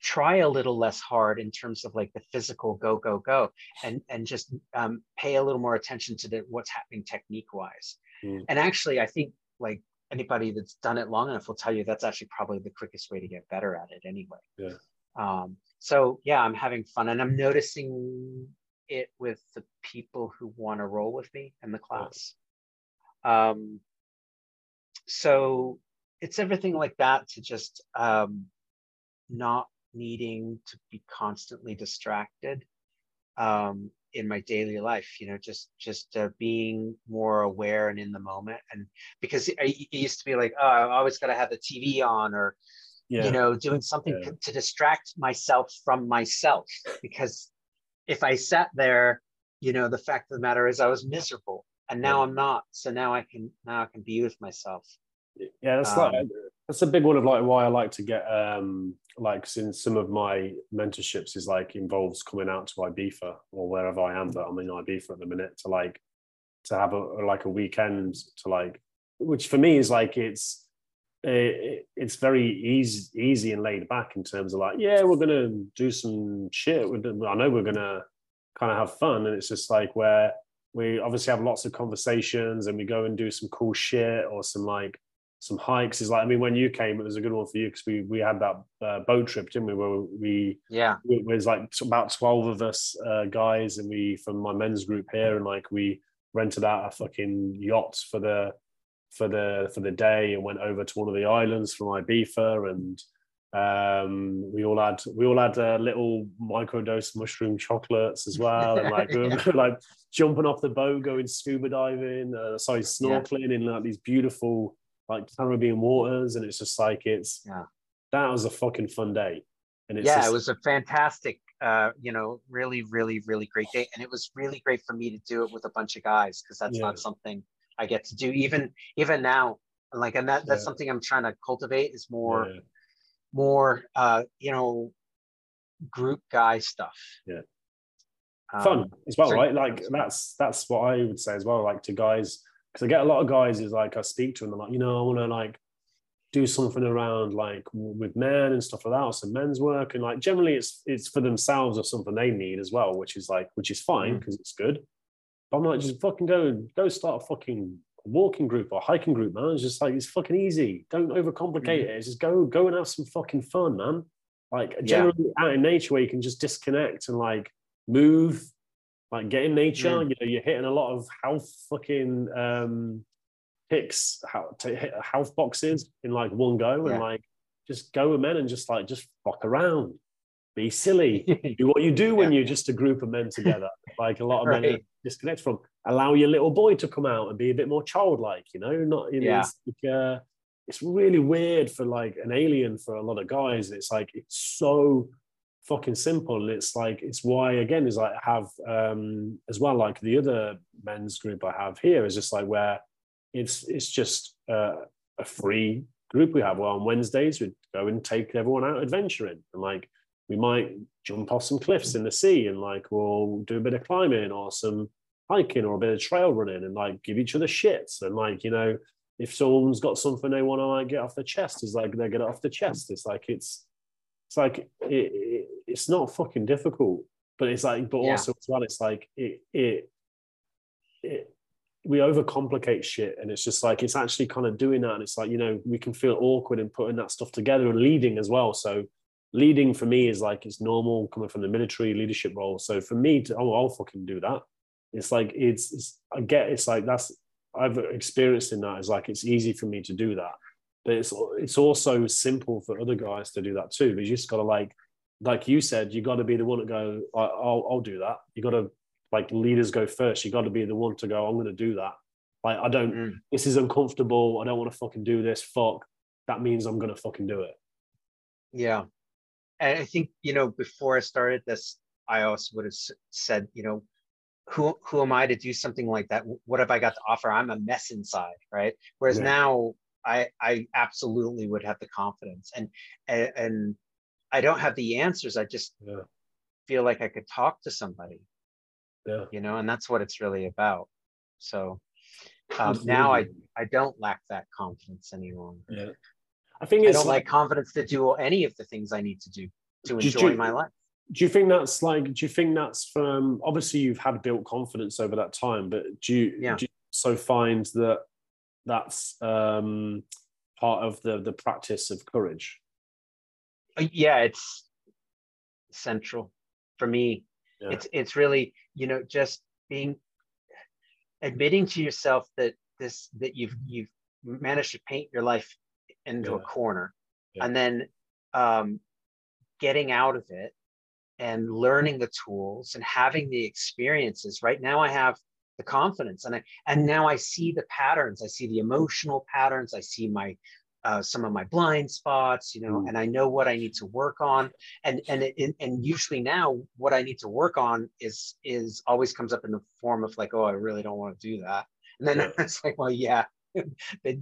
try a little less hard in terms of like the physical go go go and and just um, pay a little more attention to the, what's happening technique wise Mm. and actually i think like anybody that's done it long enough will tell you that's actually probably the quickest way to get better at it anyway Yeah. um, so yeah i'm having fun and i'm noticing it with the people who want to roll with me in the class um, so it's everything like that to just um, not needing to be constantly distracted um, in my daily life you know just just uh, being more aware and in the moment and because it, it used to be like oh i always got to have the tv on or Yeah. you know doing something Yeah. to, distract myself from myself because if i sat there you know the fact of the matter is i was miserable and now Yeah. i'm not so now i can now i can be with myself yeah that's Um, that's a big one of like why I like to get um like since some of my mentorships is like involves coming out to Ibiza or wherever I am, but I'm in Ibiza at the minute to like to have a like a weekend to like which for me is like it's it, it's very easy easy and laid back in terms of like yeah we're gonna do some shit I know we're gonna kind of have fun. And it's just like where we obviously have lots of conversations and we go and do some cool shit or some like some hikes. Is like I mean when you came it was a good one for you because we we had that uh, boat trip didn't we? Where we yeah. it was like about 12 of us uh, guys and we from my men's group here and like we rented out a fucking yacht for the for the for the day and went over to one of the islands from Ibiza and um we all had we all had uh, little microdose mushroom chocolates as well and like we were Yeah. like jumping off the boat going scuba diving uh, sorry snorkeling in like these beautiful like Caribbean waters and it's just like it's Yeah. that was a fucking fun day and it's yeah just, it was a fantastic uh you know really really really great day and it was really great for me to do it with a bunch of guys because that's Yeah. not something i get to do even even now like and that that's Yeah. something i'm trying to cultivate is more more uh you know group guy stuff Yeah. Um, fun as well, so- right? Like that's that's what I would say as well. Like to guys, because I get a lot of guys is like I speak to them, they're like, you know, I want to like do something around like with men and stuff like that, or some men's work, and like generally it's it's for themselves or something they need as well, which is like which is fine Mm. because it's good. But I'm like, just fucking go go start a fucking walking group or hiking group, man. It's just like it's fucking easy. Don't overcomplicate it. It's just go go and have some fucking fun, man. Like Yeah. generally out in nature where you can just disconnect and like move, like get in nature. Mm. You know, you're hitting a lot of health fucking um picks, how to hit health boxes in like one go, Yeah. and like just go with men and just like just fuck around, be silly, do what you do when you're just a group of men together. like a lot of men disconnect from. Allow your little boy to come out and be a bit more childlike. You know, not you know, Yeah. it's like, uh, it's really weird for like an alien for a lot of guys. It's like it's so fucking simple. And it's like it's why again is like I have um as well like the other men's group I have here is just like where it's it's just uh, a free group we have. Well, on Wednesdays we go and take everyone out adventuring and like we might jump off some cliffs in the sea and like we'll do a bit of climbing or some hiking or a bit of trail running and like give each other shits and like you know if someone's got something they want to like get off their chest it's like they get it off the chest it's like it's it's like it, it, it's not fucking difficult but it's like but Yeah. also as well it's like it it it we overcomplicate shit and it's just like it's actually kind of doing that and it's like you know we can feel awkward in putting that stuff together and leading as well. So leading for me is like it's normal coming from the military leadership role. So for me to oh i'll fucking do that. It's like it's, it's i get it's like that's i've experienced in that it's like it's easy for me to do that but it's it's also simple for other guys to do that too but you just got to like like you said you got to be the one to go I- i'll, I'll do that you got to like leaders go first you got to be the one to go i'm going to do that like i don't Mm. this is uncomfortable i don't want to fucking do this fuck that means i'm going to fucking do it Yeah. And I think, you know, before I started this, I also would have said, you know, who who am I to do something like that? What have I got to offer? I'm a mess inside, right? Whereas Yeah. now I I absolutely would have the confidence and and, and I don't have the answers. I just yeah feel like I could talk to somebody, yeah you know, and that's what it's really about. So um, now I I don't lack that confidence any longer. yeah i think I don't like like confidence to do any of the things I need to do to enjoy you- my life. do you think that's like do you think that's from obviously you've had built confidence over that time but do you, Yeah. do you so find that that's um part of the the practice of courage Uh, yeah it's central for me Yeah. it's it's really you know just being admitting to yourself that this that you've you've managed to paint your life into a corner Yeah. and then um getting out of it and learning the tools and having the experiences right now i have the confidence and i and now i see the patterns i see the emotional patterns i see my uh, some of my blind spots you know Mm. and i know what i need to work on and and it, and- and usually now what i need to work on is is always comes up in the form of like oh i really don't want to do that and then Yeah. it's like well yeah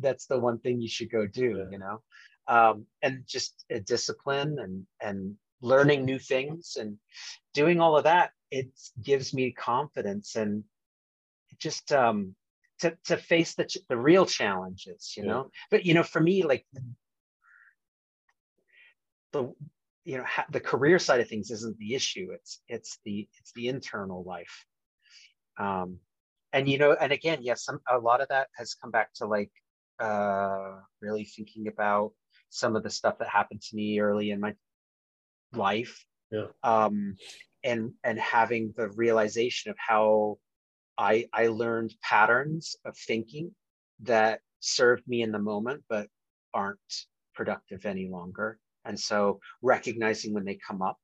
that's the one thing you should go do Yeah. you know um, and just a discipline and and learning new things and doing all of that it gives me confidence and just um to, to face the ch- the real challenges you Yeah. know but you know for me like the you know ha- the career side of things isn't the issue it's it's the it's the internal life um and you know and again yes some a lot of that has come back to like uh really thinking about some of the stuff that happened to me early in my life Yeah. um and and having the realization of how i i learned patterns of thinking that served me in the moment but aren't productive any longer. And so recognizing when they come up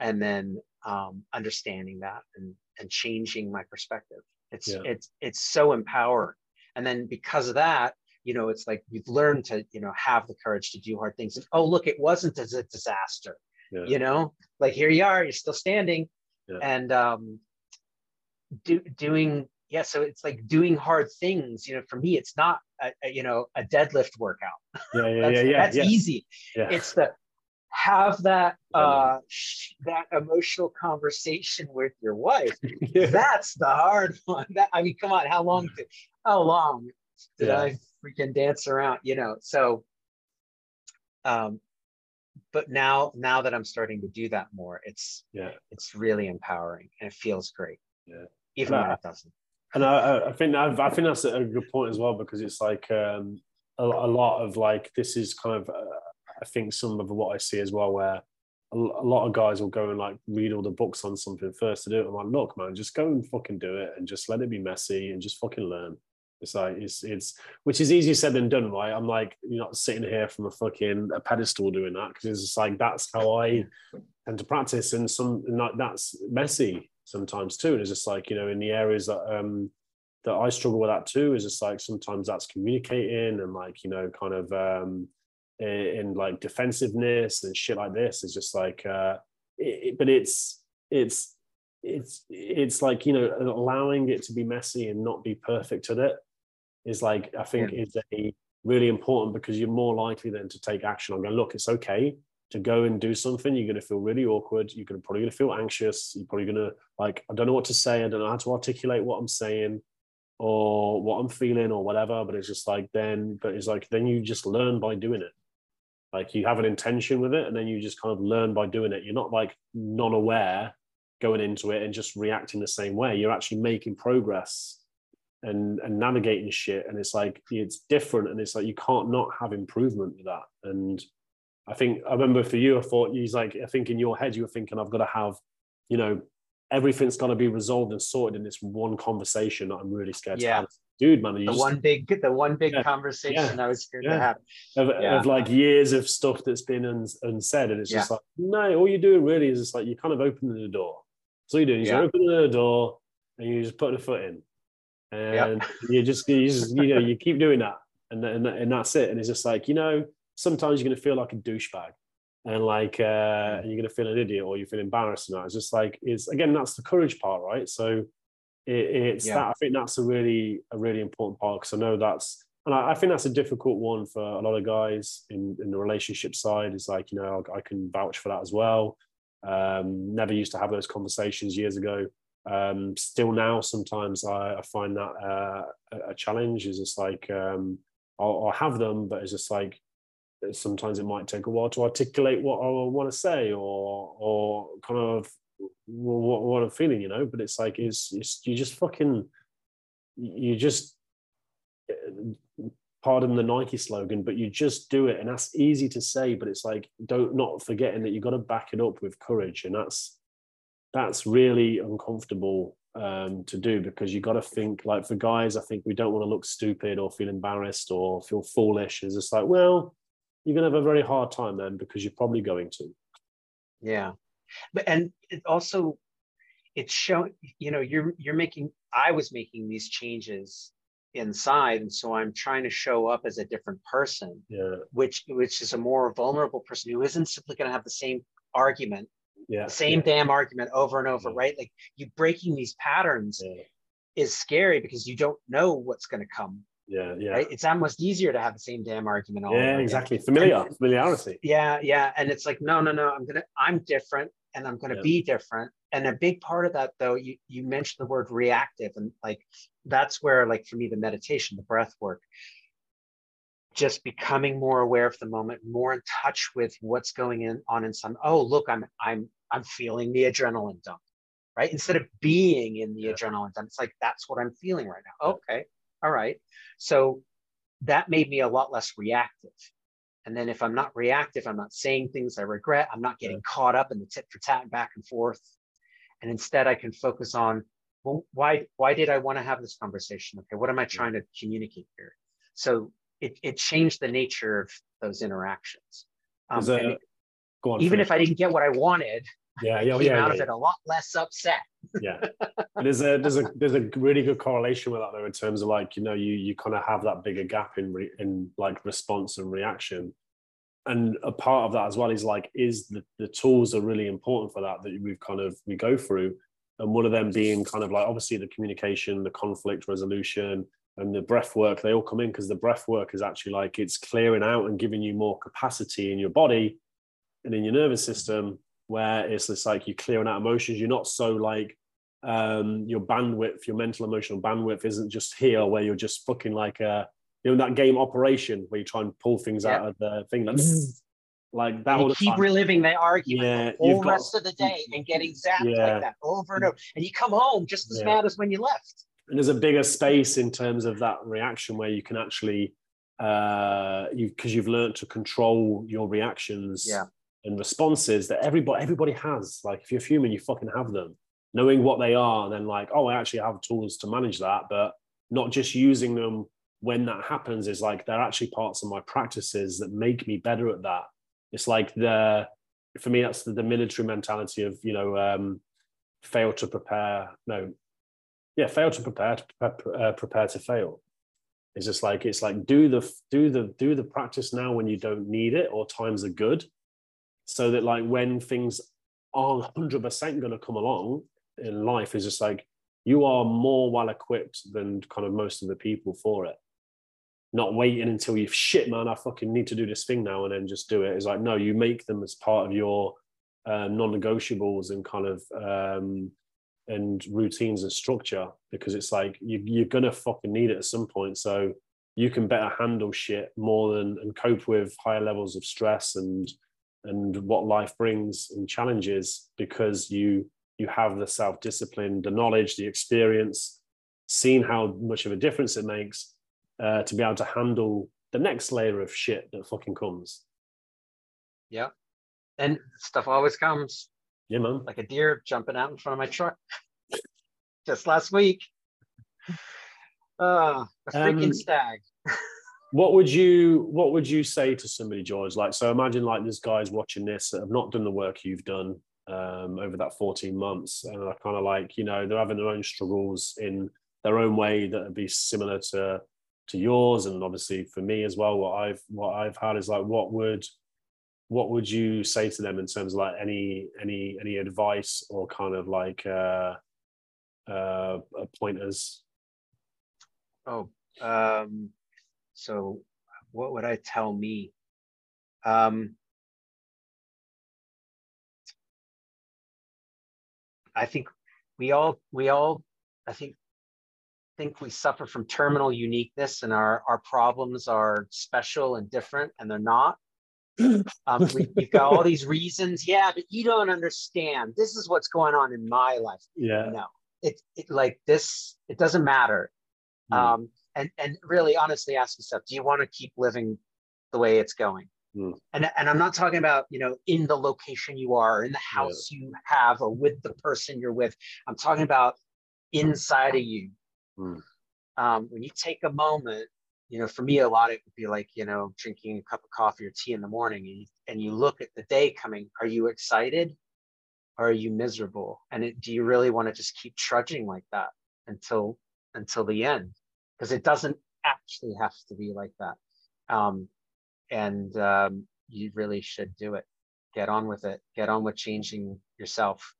and then um, understanding that and and changing my perspective. It's Yeah. it's it's so empowering. And then because of that you know it's like you've learned to you know have the courage to do hard things. And oh look it wasn't as a disaster yeah. you know? Like here you are you're still standing. Yeah. and um do, doing yeah so it's like doing hard things you know for me it's not a, a, you know a deadlift workout yeah yeah that's, yeah yeah that's yeah. easy yeah. it's the have that uh sh- that emotional conversation with your wife yeah. that's the hard one that i mean come on how long did, how long did Yeah. i freaking dance around you know so um but now now that i'm starting to do that more it's yeah it's really empowering and it feels great Yeah. Even No, when it doesn't and I- I, think I've, I think that's a good point as well because it's like um, a, a lot of like this is kind of uh, I think some of what I see as well where a, a lot of guys will go and like read all the books on something first to do it. I'm like, look, man, just go and fucking do it and just let it be messy and just fucking learn. It's like it's it's which is easier said than done, right? I'm like you're not sitting here from a fucking a pedestal doing that because it's just like that's how I tend to practice, and some and like that's messy sometimes too. And it's just like you know in the areas that um that I struggle with that too. Is just like sometimes that's communicating and like you know kind of um, in, in like defensiveness and shit like this. It's just like, uh, it, but it's it's it's it's like you know allowing it to be messy and not be perfect at it is like I think yeah. is a really important because you're more likely then to take action. I'm going, look, it's okay to go and do something. You're going to feel really awkward. You're going to probably going to feel anxious. You're probably going to like, I don't know what to say. I don't know how to articulate what I'm saying or what I'm feeling or whatever. But it's just like then, but it's like then you just learn by doing it. Like you have an intention with it, and then you just kind of learn by doing it. You're not like non-aware going into it and just reacting the same way. You're actually making progress and and navigating shit and it's like it's different and it's like you can't not have improvement with that and i think i remember for you i thought he's like i think in your head you were thinking i've got to have you know everything's got to be resolved and sorted in this one conversation that i'm really scared yeah. to have. Dude man the just, one big the one big yeah, conversation yeah, i was scared to have. Of, of, like years of stuff that's been uns, unsaid and it's just like no all you're doing really is it's like you're kind of opening the door. So you're doing is you're opening the door and you're just put a foot in. And you just you just you know you keep doing that. And, and and that's it. And it's just like you know sometimes you're going to feel like a douchebag and like uh, you're going to feel an idiot or you feel embarrassed and that. it's just like it's again that's the courage part right? So it, it's yeah. that I think that's a really a really important part because I know that's and I, I, think that's a difficult one for a lot of guys in in the relationship side. Is like you know I, I can vouch for that as well. Um, never used to have those conversations years ago. Um, still now sometimes I, I find that uh, a challenge. Is just like um, I'll, I'll, have them but it's just like sometimes it might take a while to articulate what I want to say or or kind of what, what I'm feeling you know but it's like it's, it's you just fucking you just pardon the Nike slogan, but you just do it. And that's easy to say, but it's like, don't not forgetting that you've got to back it up with courage. And that's that's really uncomfortable um, to do because you got to think like for guys, I think we don't want to look stupid or feel embarrassed or feel foolish. It's just like, well, you're going to have a very hard time then because you're probably going to. Yeah, but and it also it's showing. You know, you're you're making. I was making these changes inside, and so I'm trying to show up as a different person. Yeah, which which is a more vulnerable person who isn't simply going to have the same argument yeah, the same yeah. damn argument over and over, right? Like you breaking these patterns yeah. is scary because you don't know what's going to come. Yeah, yeah. Right? It's almost easier to have the same damn argument all Yeah, exactly. Familiar, and, familiarity. Yeah, yeah. And it's like, no, no, no. I'm gonna, I'm different, and I'm gonna be different. And a big part of that, though, you you mentioned the word reactive, and like that's where, like for me, the meditation, the breath work, just becoming more aware of the moment, more in touch with what's going in on in some. Oh, look, I'm I'm I'm feeling the adrenaline dump, right? Instead of being in the yeah. adrenaline dump, it's like, that's what I'm feeling right now. Okay. All right. So that made me a lot less reactive. And then if I'm not reactive, I'm not saying things I regret, I'm not getting yeah. caught up in the tit for tat back and forth. And instead I can focus on, well, why, why did I want to have this conversation? Okay. What am I trying to communicate here? So it, it changed the nature of those interactions. Um, Go on. Even if I didn't get what I wanted, yeah, yeah, yeah, out yeah, of it a lot less upset. yeah, there's a there's a there's a really good correlation with that though in terms of like you know you you kind of have that bigger gap in re, in like response and reaction, and a part of that as well is like is the the tools are really important for that that we've kind of we go through, and one of them being kind of like obviously the communication, the conflict resolution, and the breath work they all come in because the breath work is actually like it's clearing out and giving you more capacity in your body and in your nervous system where it's just like you're clearing out emotions. You're not so like um, your bandwidth, your mental emotional bandwidth isn't just here where you're just fucking like a you know that game operation where you try and pull things out of the thing like, like that. And you keep time. reliving the argument yeah, the whole got, rest of the day and getting zapped yeah. like that over and over, and you come home just as yeah. mad as when you left. And there's a bigger space in terms of that reaction where you can actually uh you because you've learned to control your reactions yeah and responses that everybody everybody has. Like if you're human, you fucking have them. Knowing what they are, and then like, oh, I actually have tools to manage that, but not just using them when that happens is like they're actually parts of my practices that make me better at that. It's like the for me that's the, the military mentality of you know um, fail to prepare. No, yeah, fail to prepare to prepare, uh, prepare to fail. It's just like it's like do the do the do the practice now when you don't need it or times are good, so that like when things are hundred percent going to come along in life, is just like you are more well equipped than kind of most of the people for it. Not waiting until you've shit, man. I fucking need to do this thing now and then just do it. It's like no, you make them as part of your uh, non-negotiables and kind of um, and routines and structure because it's like you, you're gonna fucking need it at some point. So you can better handle shit more than and cope with higher levels of stress and and what life brings and challenges because you you have the self-discipline, the knowledge, the experience, seeing how much of a difference it makes uh, to be able to handle the next layer of shit that fucking comes. Yeah. And stuff always comes. Yeah, man. Like a deer jumping out in front of my truck. Just last week. Uh, a freaking um, stag. what would you what would you say to somebody, George? Like, so imagine like there's guys watching this that have not done the work you've done um, over that 14 months, and are kind of like, you know, they're having their own struggles in their own way that would be similar to to yours, and obviously for me as well. What I've what I've had is like, what would what would you say to them in terms of like any any any advice or kind of like uh, uh, pointers? Oh, um, so what would I tell me? Um, I think we all we all I think think we suffer from terminal uniqueness and our our problems are special and different and they're not um, we, have got all these reasons. Yeah, but you don't understand. This is what's going on in my life. Yeah. No, it, it like this. It doesn't matter. Mm. Um, and and really, honestly, ask yourself: Do you want to keep living the way it's going? Mm. And and I'm not talking about you know in the location you are, in the house yeah. you have, or with the person you're with. I'm talking about inside of you. Mm. Um, when you take a moment you know, for me, a lot it would be like, you know, drinking a cup of coffee or tea in the morning and you, and you look at the day coming. Are you excited or are you miserable? And it, do you really want to just keep trudging like that until until the end? Because it doesn't actually have to be like that. Um, and um, you really should do it. Get on with it. Get on with changing yourself.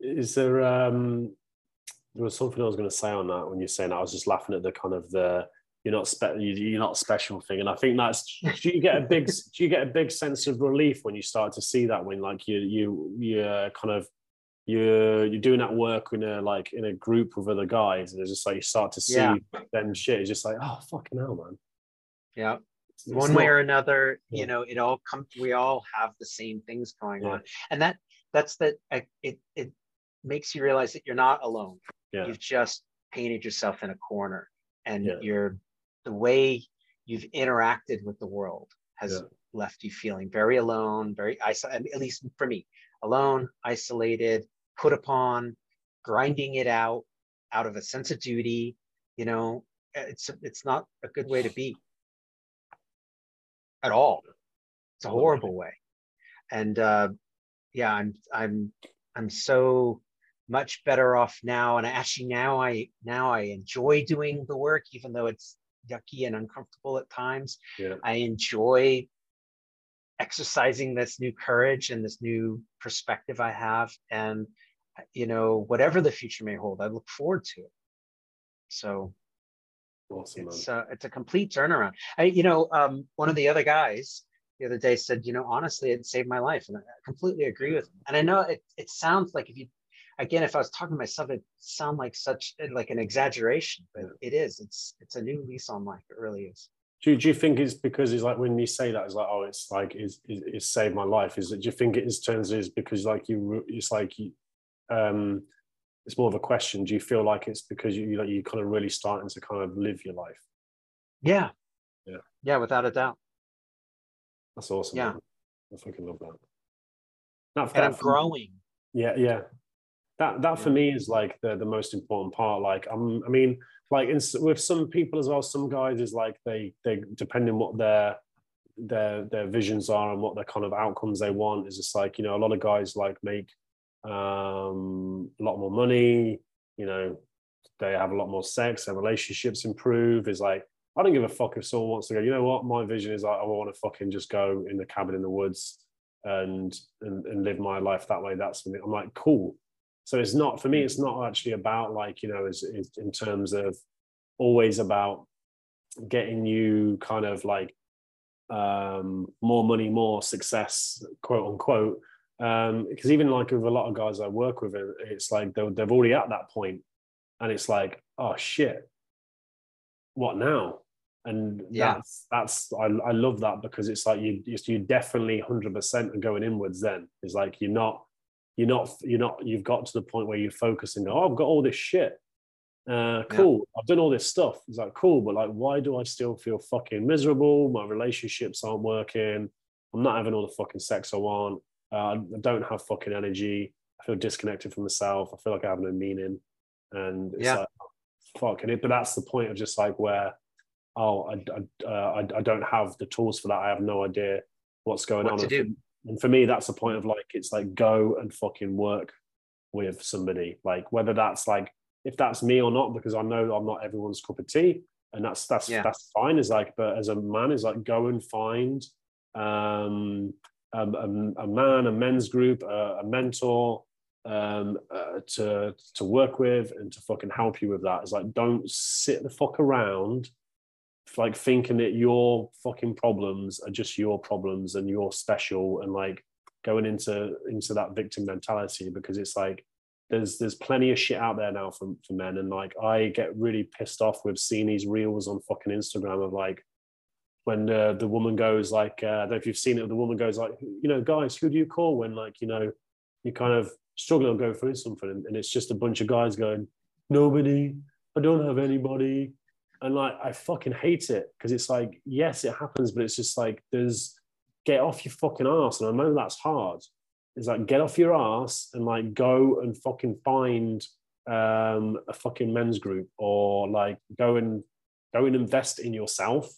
Is there um there was something I was going to say on that when you're saying that. I was just laughing at the kind of the you're not spe- you're not special thing, and I think that's do you get a big do you get a big sense of relief when you start to see that when like you you you're kind of you're you're doing that work in a like in a group with other guys, and it's just like you start to see yeah. then shit. It's just like oh fucking hell, man. Yeah. It's, One way or another, yeah. you know, it all comes. We all have the same things going yeah. on, and that that's that. It it makes you realize that you're not alone yeah. you've just painted yourself in a corner and you're the way you've interacted with the world has left you feeling very alone very isolated at least for me alone isolated put upon grinding it out out of a sense of duty you know it's it's not a good way to be at all it's a horrible way and uh yeah i'm i'm i'm so much better off now. And actually now I now I enjoy doing the work, even though it's yucky and uncomfortable at times. Yeah. I enjoy exercising this new courage and this new perspective I have. And you know, whatever the future may hold, I look forward to it. So awesome, it's uh, it's a complete turnaround. I, you know, um, one of the other guys the other day said, you know, honestly, it saved my life. And I completely agree with him. And I know it, it sounds like if you again, if I was talking to myself, it sound like such like an exaggeration, but it is. It's it's a new lease on life. It really is. Do, do you think it's because it's like when you say that it's like oh it's like it's, it's saved my life? Is it do you think it is turns is because like you it's like you um it's more of a question. Do you feel like it's because you like you kind of really starting to kind of live your life? Yeah. Yeah. Yeah without a doubt. That's awesome yeah. man. I fucking love that. Not and I'm growing. Yeah, yeah. That that for me is like the the most important part. Like i'm i mean like in, with some people as well some guys is like they they depending what their their their visions are and what their kind of outcomes they want is just like you know a lot of guys like make um a lot more money you know, they have a lot more sex, their relationships improve. Is like, I don't give a fuck if someone wants to go, you know what? My vision is like, I want to fucking just go in the cabin in the woods and and, and live my life that way. That's. I'm like, cool. So it's not for me, it's not actually about like, you know, is in terms of always about getting you kind of like um more money, more success, quote unquote. Um, because even like with a lot of guys I work with, it's like they're, they're already at that point and it's like, oh shit, what now? And yeah. that's that's I, I love that because it's like you you definitely hundred percent are going inwards. Then it's like you're not you're not you're not you've got to the point where you focus and go, oh, I've got all this shit. Uh, cool. Yeah. I've done all this stuff. It's like cool, but like, why do I still feel fucking miserable? My relationships aren't working. I'm not having all the fucking sex I want. Uh, I don't have fucking energy. I feel disconnected from myself. I feel like I have no meaning and it's yeah. like fuck and it but that's the point of just like where oh I, I, uh, I, I don't have the tools for that i have no idea what's going what on and for, and for me that's the point of like it's like go and fucking work with somebody like whether that's like if that's me or not because i know i'm not everyone's cup of tea and that's that's yeah. that's fine is like but as a man is like go and find um a, a, a man a men's group a, a mentor um, uh, to to work with and to fucking help you with that. It's like don't sit the fuck around like thinking that your fucking problems are just your problems and you're special and like going into into that victim mentality because it's like there's there's plenty of shit out there now for, for men. And like I get really pissed off with seeing these reels on fucking Instagram of like when uh, the woman goes like uh, I don't know if you've seen it the woman goes like you know guys who do you call when like you know you kind of struggling to going through something? And it's just a bunch of guys going nobody. I don't have anybody and like i fucking hate it because it's like yes it happens but it's just like there's get off your fucking ass and i know that's hard it's like get off your ass and like go and fucking find um, a fucking men's group or like go and go and invest in yourself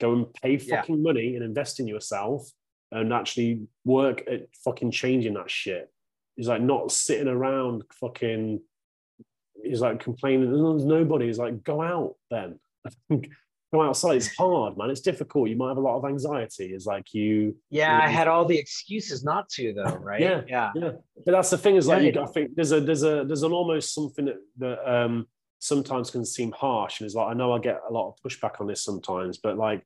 go and pay fucking yeah. money and invest in yourself and actually work at fucking changing that shit It's like not sitting around fucking. He's like complaining. There's nobody. He's like, go out then. go outside. It's hard, man. It's difficult. You might have a lot of anxiety. It's like you. Yeah, you, I had all the excuses not to, though. Right? Yeah, yeah, yeah. But that's the thing. Is like, yeah, you, I think there's a there's a there's an almost something that, that um sometimes can seem harsh, and it's like I know I get a lot of pushback on this sometimes, but like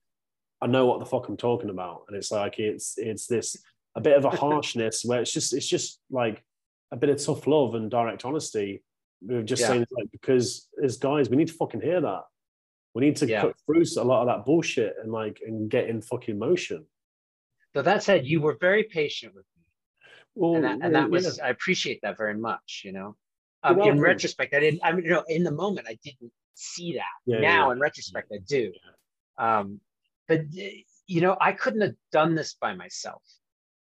I know what the fuck I'm talking about, and it's like it's it's this a bit of a harshness where it's just it's just like a bit of tough love and direct honesty. We are just yeah. saying like because as guys, we need to fucking hear that. We need to yeah. cut through a lot of that bullshit and like and get in fucking motion. So that said, you were very patient with me. Well, and that, and that was yeah. I appreciate that very much, you know. Um, in retrospect, I didn't I mean, you know, in the moment I didn't see that. now in retrospect, I do. Um, but you know, I couldn't have done this by myself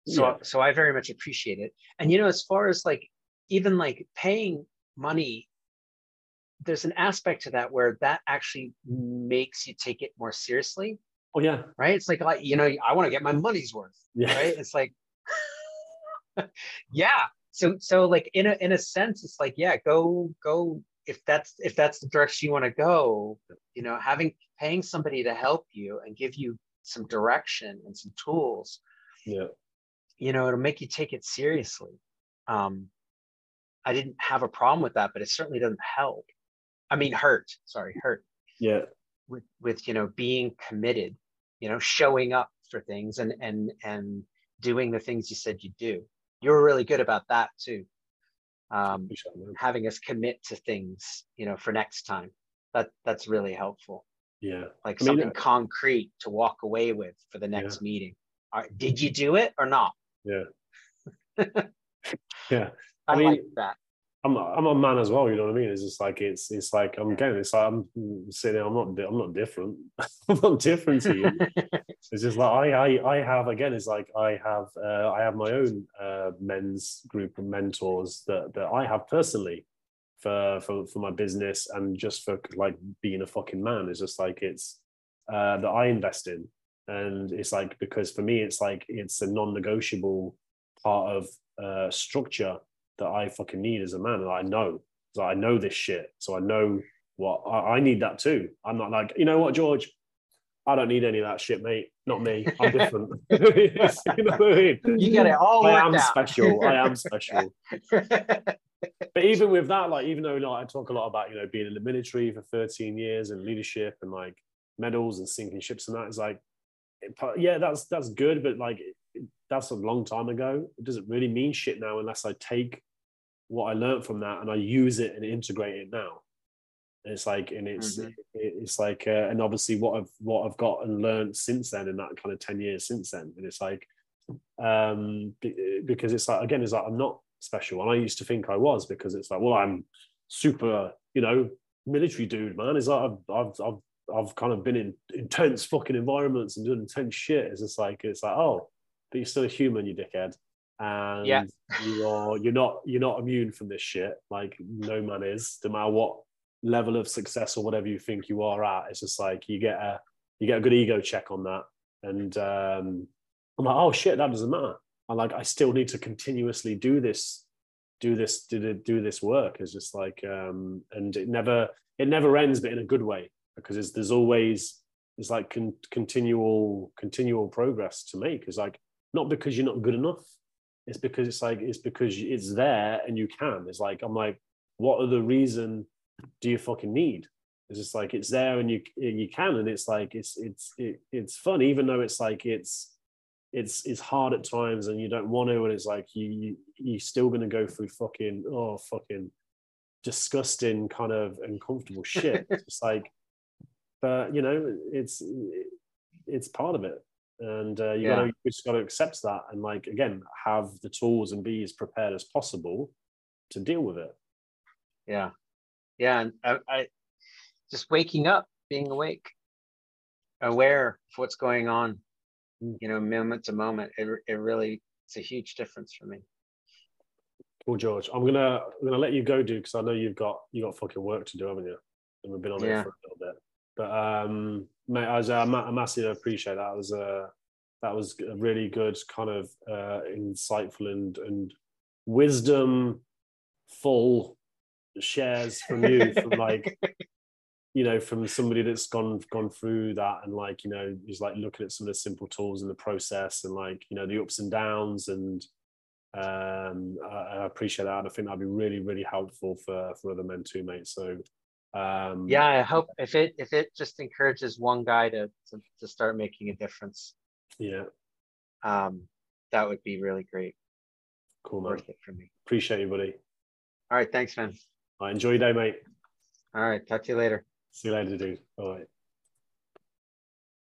so yeah. so i very much appreciate it and you know as far as like even like paying money there's an aspect to that where that actually makes you take it more seriously oh yeah. right? It's like you know i want to get my money's worth yeah. right? It's like yeah. So so like in a in a sense it's like yeah go go if that's if that's the direction you want to go you know having paying somebody to help you and give you some direction and some tools yeah. you know, it'll make you take it seriously. Um, I didn't have a problem with that, but it certainly doesn't help. I mean, hurt. Sorry, hurt. Yeah. With with you know being committed, you know, showing up for things and and and doing the things you said you do. You were really good about that too. Um, having us commit to things, you know, for next time. That that's really helpful. Yeah. Like I something mean, concrete to walk away with for the next yeah. meeting. did you do it or not? Yeah. yeah. I, I mean, like that. I'm I'm a man as well. You know what I mean? It's just like it's it's like I'm getting it's like I'm sitting there. I'm not I'm not different. I'm not different to you. it's just like I I I have again. It's like I have uh, I have my own uh, men's group of mentors that that I have personally for for for my business and just for like being a fucking man. It's just like it's uh, that I invest in and it's like because for me it's like it's a non-negotiable part of uh, structure that I fucking need as a man, and I know So I know this shit. So I know what I, I need that too. I'm not like, you know what, George? I don't need any of that shit, mate. Not me. I'm different. you know what I mean? You get it all. I am out. special. I am special. but even with that, like, even though like, I talk a lot about, you know, being in the military for 13 years and leadership and like medals and sinking ships and that is like, yeah, that's that's good, but like that's a long time ago. It doesn't really mean shit now unless I take what I learned from that and I use it and integrate it now. And it's like, and it's mm-hmm. it's like, uh, and obviously what I've what I've got and learned since then, in that kind of ten years since then, and it's like, um, because it's like again, it's like I'm not special, and I used to think I was because it's like, well, I'm super, you know, military dude, man. Is like I've I've I've I've kind of been in intense fucking environments and doing intense shit. It's just like it's like, oh, but you're still a human, you dickhead and yeah. you are you're not you're not immune from this shit. Like no man is, no matter what level of success or whatever you think you are at. It's just like you get a you get a good ego check on that, and um, I'm like, oh shit, that doesn't matter. I like I still need to continuously do this, do this, do do this work. It's just like, um, and it never it never ends, but in a good way because there's always it's like con- continual continual progress to make. It's like not because you're not good enough it's because it's like it's because it's there and you can. It's like I'm like, what other reason do you fucking need? It's just like it's there and you you can, and it's like it's it's it, it's fun, even though it's like it's it's it's hard at times and you don't want to, and it's like you, you you're still gonna go through fucking oh fucking disgusting kind of uncomfortable shit. it's like, but you know, it's it's part of it and uh, you yeah. gotta you just got to accept that and like again have the tools and be as prepared as possible to deal with it yeah yeah and I, I just waking up being awake aware of what's going on mm. you know moment to moment it, it really it's a huge difference for me well George. I'm gonna I'm gonna let you go, dude, because I know you've got you got fucking work to do, haven't you? And we've been on yeah. it for a little bit. But um, mate, I, was, uh, I massively appreciate that. It was uh, that was a really good kind of uh, insightful and and wisdom full shares from you from like you know from somebody that's gone gone through that and like you know is like looking at some of the simple tools in the process and like you know the ups and downs and um I, I appreciate that and I think that'd be really really helpful for for other men too mate so um, yeah, I hope if it if it just encourages one guy to to, to start making a difference. Yeah. Um, that would be really great. Cool, man. Worth it for me. Appreciate you, buddy. All right, thanks, man. I enjoy your day, mate. All right, talk to you later. See you later, dude. All right.